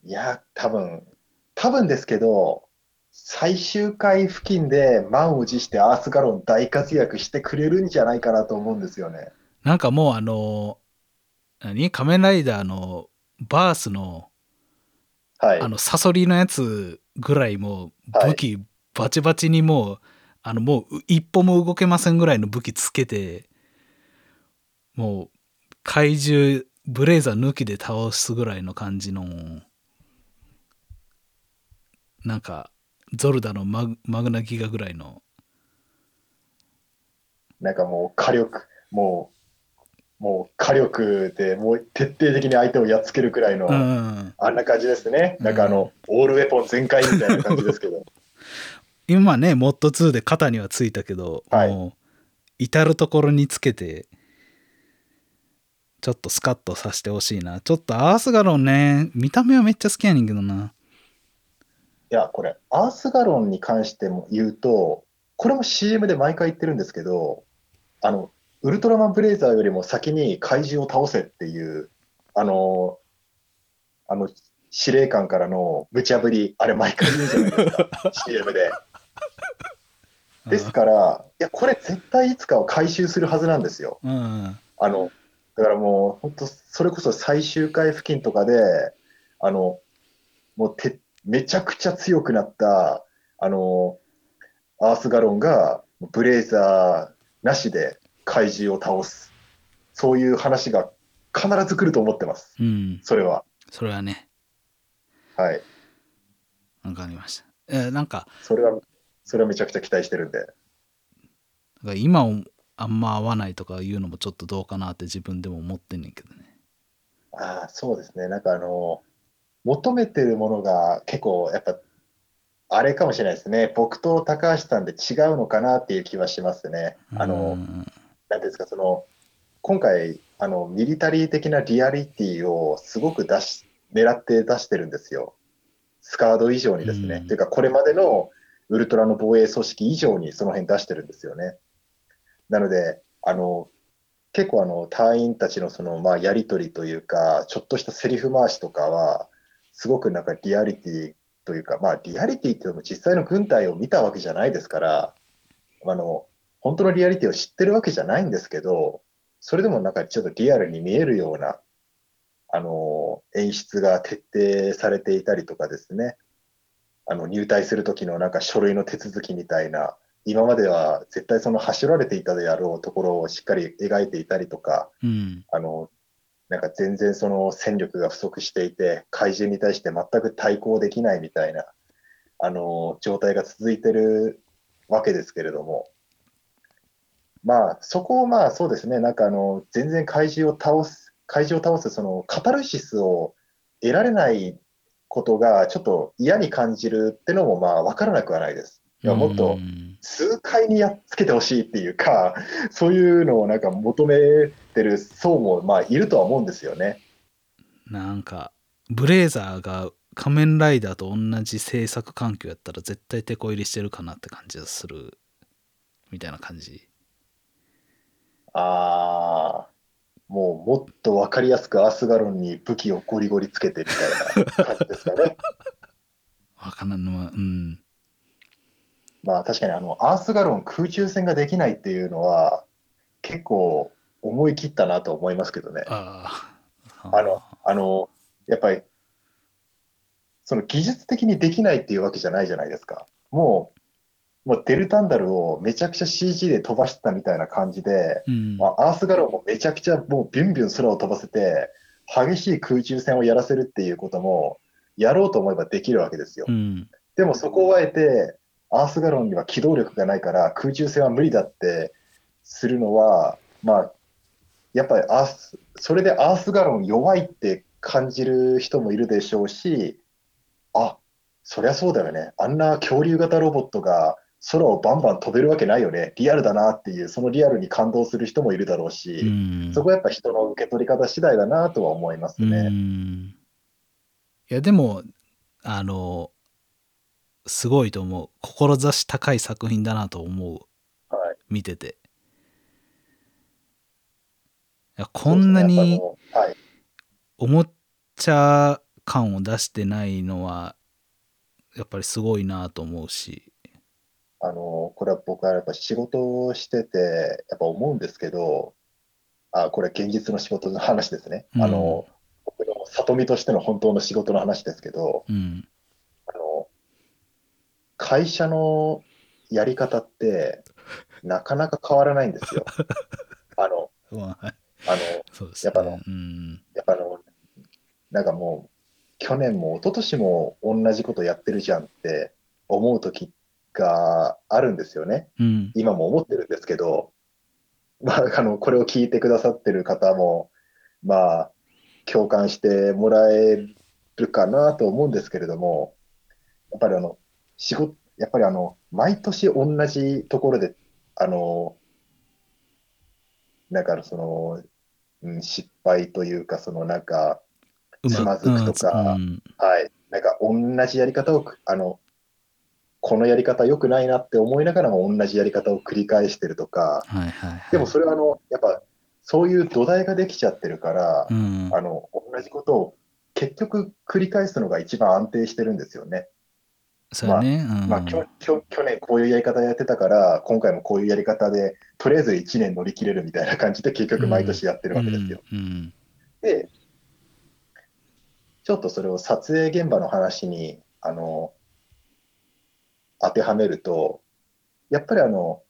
いや、多分多分ですけど、最終回付近で満を持してアースガロン大活躍してくれるんじゃないかなと思うんですよね。なんかもうあの何？仮面ライダーのバースのはい。あのサソリのやつぐらいもうはい武器バチバチにもう、あのもう一歩も動けませんぐらいの武器つけてもう怪獣ブレイザー抜きで倒すぐらいの感じのなんかゾルダのマグマグナギガぐらいのなんかもう火力、もう、もう火力でもう徹底的に相手をやっつけるくらいの、うんあんな感じですね。なんかあの、オールウェポン全開みたいな感じですけど。今ねモッド2で肩にはついたけど、はい。もう至る所につけてちょっとスカッとさせてほしいな。ちょっとアースガロンね見た目はめっちゃ好きやねんけどな。いや、これ、アースガロンに関しても言うと、これも CM で毎回言ってるんですけど、あの、ウルトラマンブレイザーよりも先に怪獣を倒せっていう、あの、あの、司令官からの無茶ぶり、あれ毎回言うじゃないですか、CM で。ですから、いや、これ絶対いつかは回収するはずなんですよ。うんあの、だからもう、本当それこそ最終回付近とかで、あの、もうて、めちゃくちゃ強くなった、あの、アースガロンが、ブレイザーなしで怪獣を倒す。そういう話が必ず来ると思ってます。うんそれは。それはねはい。わかりましたえーなんかそれは、それはめちゃくちゃ期待してるんで。だから今をあんま合わないとかいうのもちょっとどうかなって自分でも思ってんねんけどねああ、そうですね。なんかあの、求めてるものが結構やっぱ、あれかもしれないですね。僕と高橋さんで違うのかなっていう気はしますね。あの、うんなんていうんですか、その、今回、あの、ミリタリー的なリアリティをすごく出し、狙って出してるんですよ。スカード以上にですね。うんというか、これまでのウルトラの防衛組織以上にその辺出してるんですよね。なので、あの、結構あの、隊員たちのその、まあ、やりとりというか、ちょっとしたセリフ回しとかは、すごくなんかリアリティというか、まあ、リアリティっていうのも実際の軍隊を見たわけじゃないですから、あの、本当のリアリティを知ってるわけじゃないんですけど、それでもなんかちょっとリアルに見えるような、あの、演出が徹底されていたりとかですね、あの、入隊する時のなんか書類の手続きみたいな、今までは絶対その走られていたであろうところをしっかり描いていたりとか、うん。あの、なんか全然その戦力が不足していて、怪獣に対して全く対抗できないみたいな、あの、状態が続いてるわけですけれども、まあ、そこをまあそうですね、なんかあの、全然怪獣を倒す、怪獣を倒すそのカタルシスを得られないことがちょっと嫌に感じるってのもまあ分からなくはないです。いやもっとうん痛快にやっつけてほしいっていうか、そういうのをなんか求めてる層もまあいるとは思うんですよね。なんか、ブレイザーが仮面ライダーと同じ制作環境やったら絶対テこ入りしてるかなって感じがする。みたいな感じ。ああ、もうもっと分かりやすくアースガロンに武器をゴリゴリつけてみたいな感じですかね。わかんないのは、うん。まあ確かにあのアースガロン空中戦ができないっていうのは結構思い切ったなと思いますけどね。あの、あの、やっぱり、その技術的にできないっていうわけじゃないじゃないですか。もう、もうデルタンダルをめちゃくちゃ CG で飛ばしてたみたいな感じで、うん。まあ、アースガロンもめちゃくちゃもうビュンビュン空を飛ばせて、激しい空中戦をやらせるっていうことも、やろうと思えばできるわけですよう。ん。でもそこをあえて、アースガロンには機動力がないから空中戦は無理だってするのは、まあ、やっぱりアース、それでアースガロン弱いって感じる人もいるでしょうし、あ、そりゃそうだよね。あんな恐竜型ロボットが空をバンバン飛べるわけないよね。リアルだなっていう、そのリアルに感動する人もいるだろううし、ん。そこはやっぱ人の受け取り方次第だなとは思いますうね。ん。いや、でも、あの、すごいと思う。志高い作品だなと思う。はい。見てて。いやこんなに。おもちゃ感を出してないのは、やっぱりすごいなと思うし。あの、これは僕はやっぱ仕事をしてて、やっぱ思うんですけど、あ、これ現実の仕事の話ですね。うんあの、僕の里見としての本当の仕事の話ですけど、うん。あの、会社のやり方って、なかなか変わらないんですよ。あの、まああの、そうですやっぱあのね。うん。やっぱあの、なんかもう、去年も一昨年も同じことやってるじゃんって思う時があるんですよね。うん。今も思ってるんですけど、まあ、あの、これを聞いてくださってる方も、まあ、共感してもらえるかなと思うんですけれども、やっぱりあの、仕事、やっぱりあの、毎年同じところで、あの、なんかその、うん、失敗というか、そのなんか、うつまずくとかうんはい、なんか同じやり方をく、あの、このやり方良くないなって思いながらも同じやり方を繰り返してるとか、はいはいはい。でもそれはあの、やっぱそういう土台ができちゃってるからう、ん。あの、同じことを結局繰り返すのが一番安定してるんですよね。そうやね。うん。まあ、去年こういうやり方やってたから、今回もこういうやり方で、とりあえず1年乗り切れるみたいな感じで結局毎年やってるわけですよ。うん。うんで、ちょっとそれを撮影現場の話に、あの、当てはめると、やっぱりあの、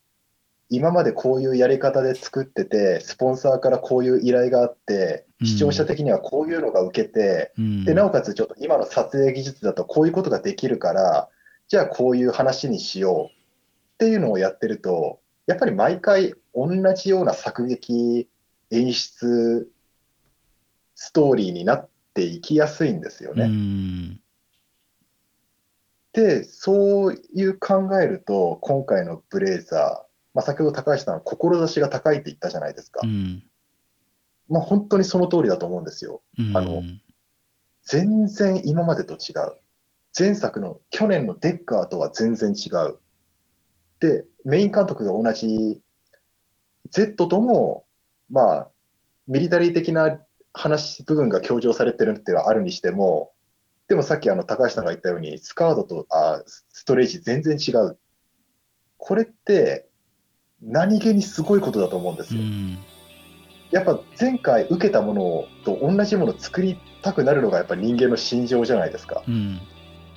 今までこういうやり方で作ってて、スポンサーからこういう依頼があって、うん視聴者的にはこういうのが受けて、うん。で、なおかつちょっと今の撮影技術だとこういうことができるから、じゃあこういう話にしようっていうのをやってると、やっぱり毎回同じような作劇、演出、ストーリーになっていきやすいんですようね。ん。で、そういう考えると、今回のブレイザー、まあ、先ほど高橋さんは志が高いって言ったじゃないですかう。ん。まあ本当にその通りだと思うんですよ。うんあの全然今までと違う。前作の去年のデッカーとは全然違う。で、メイン監督が同じ Z とも、まあ、ミリタリー的な話、部分が強調されてるっていうのはあるにしても、でもさっきあの高橋さんが言ったように、スカードとあストレージ全然違う。これって何気にすごいことだと思うんですよ。うんやっぱ前回受けたものと同じものを作りたくなるのがやっぱ人間の心情じゃないですか。うん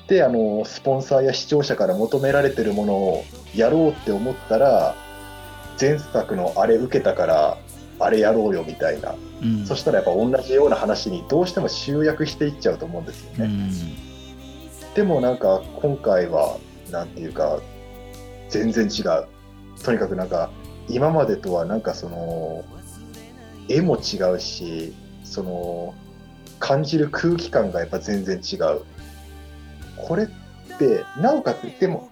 で、あの、スポンサーや視聴者から求められてるものをやろうって思ったら、前作のあれ受けたから、あれやろうよみたいな。うんそしたらやっぱ同じような話にどうしても集約していっちゃうと思うんですよね。うんでもなんか今回は、なんていうか、全然違う。とにかくなんか、今までとはなんかその、絵も違うし、その、感じる空気感がやっぱ全然違う。これって、なおかつ、でも、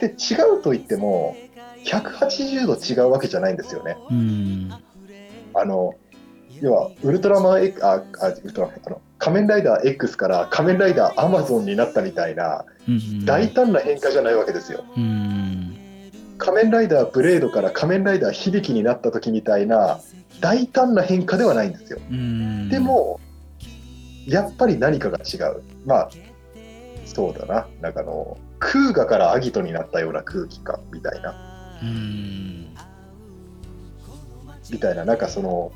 で、違うと言っても、180度違うわけじゃないんですよね。うんあの、要は、ウルトラマン X、あ、あウルトラマン、あの、仮面ライダー X から仮面ライダーアマゾンになったみたいな、うん大胆な変化じゃないわけですよ。うん仮面ライダーブレードから仮面ライダー響きになった時みたいな、大胆な変化ではないんですよ。うんでも、やっぱり何かが違う。まあ、そうだな。なんかあの、空ガからアギトになったような空気感みたいな。うんみたいな、なんかその、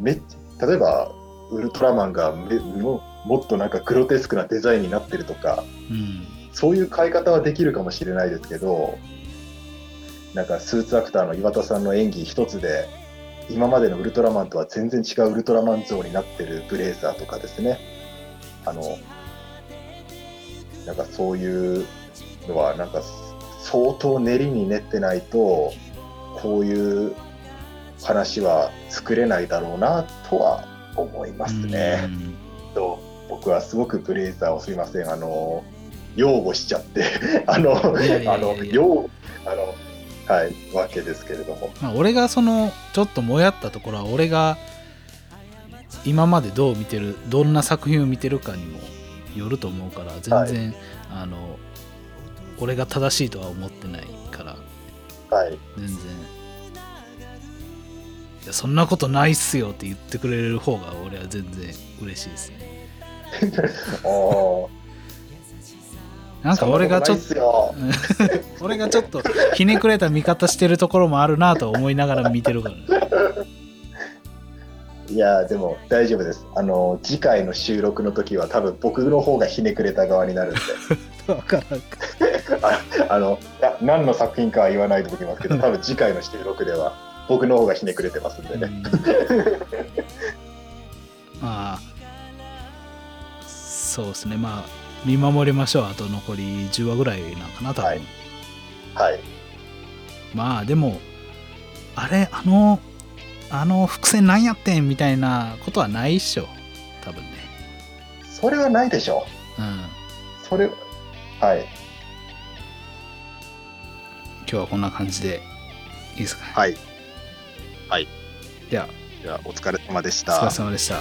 めっ例えば、ウルトラマンがめももっとなんかグロテスクなデザインになってるとか、うんそういう変え方はできるかもしれないですけど、なんかスーツアクターの岩田さんの演技一つで、今までのウルトラマンとは全然違うウルトラマン像になってるブレイザーとかですね。あの、なんかそういうのは、なんか相当練りに練ってないと、こういう話は作れないだろうなとは思いますね。と僕はすごくブレイザーをすいません、あの、擁護しちゃって、あの、あの、擁あの、はい、わけですけれども。まあ、俺がそのちょっともやったところは俺が今までどう見てるどんな作品を見てるかにもよると思うから全然、あの俺が正しいとは思ってないから。はい。全然。いやそんなことないっすよって言ってくれる方が俺は全然嬉しいですね。なんか俺がちょっと 俺がちょっとひねくれた見方してるところもあるなと思いながら見てるから。ねいやーでも大丈夫です。あの、次回の収録の時は多分僕の方がひねくれた側になるんで、分からんか。あの、いや何の作品かは言わないと思いますけど、多分次回の収録では僕の方がひねくれてますんでね。うん。まあそうですね。まあ見守りましょう。あと残り10話ぐらいなんかな多分、はい。はい。まあでもあれあのあの伏線なんやってんみたいなことはないっしょ。多分ね。それはないでしょ。うん。う。それ、はい。今日はこんな感じでいいですかね？はい。はい。ではでは、お疲れ様でしお疲れ様でした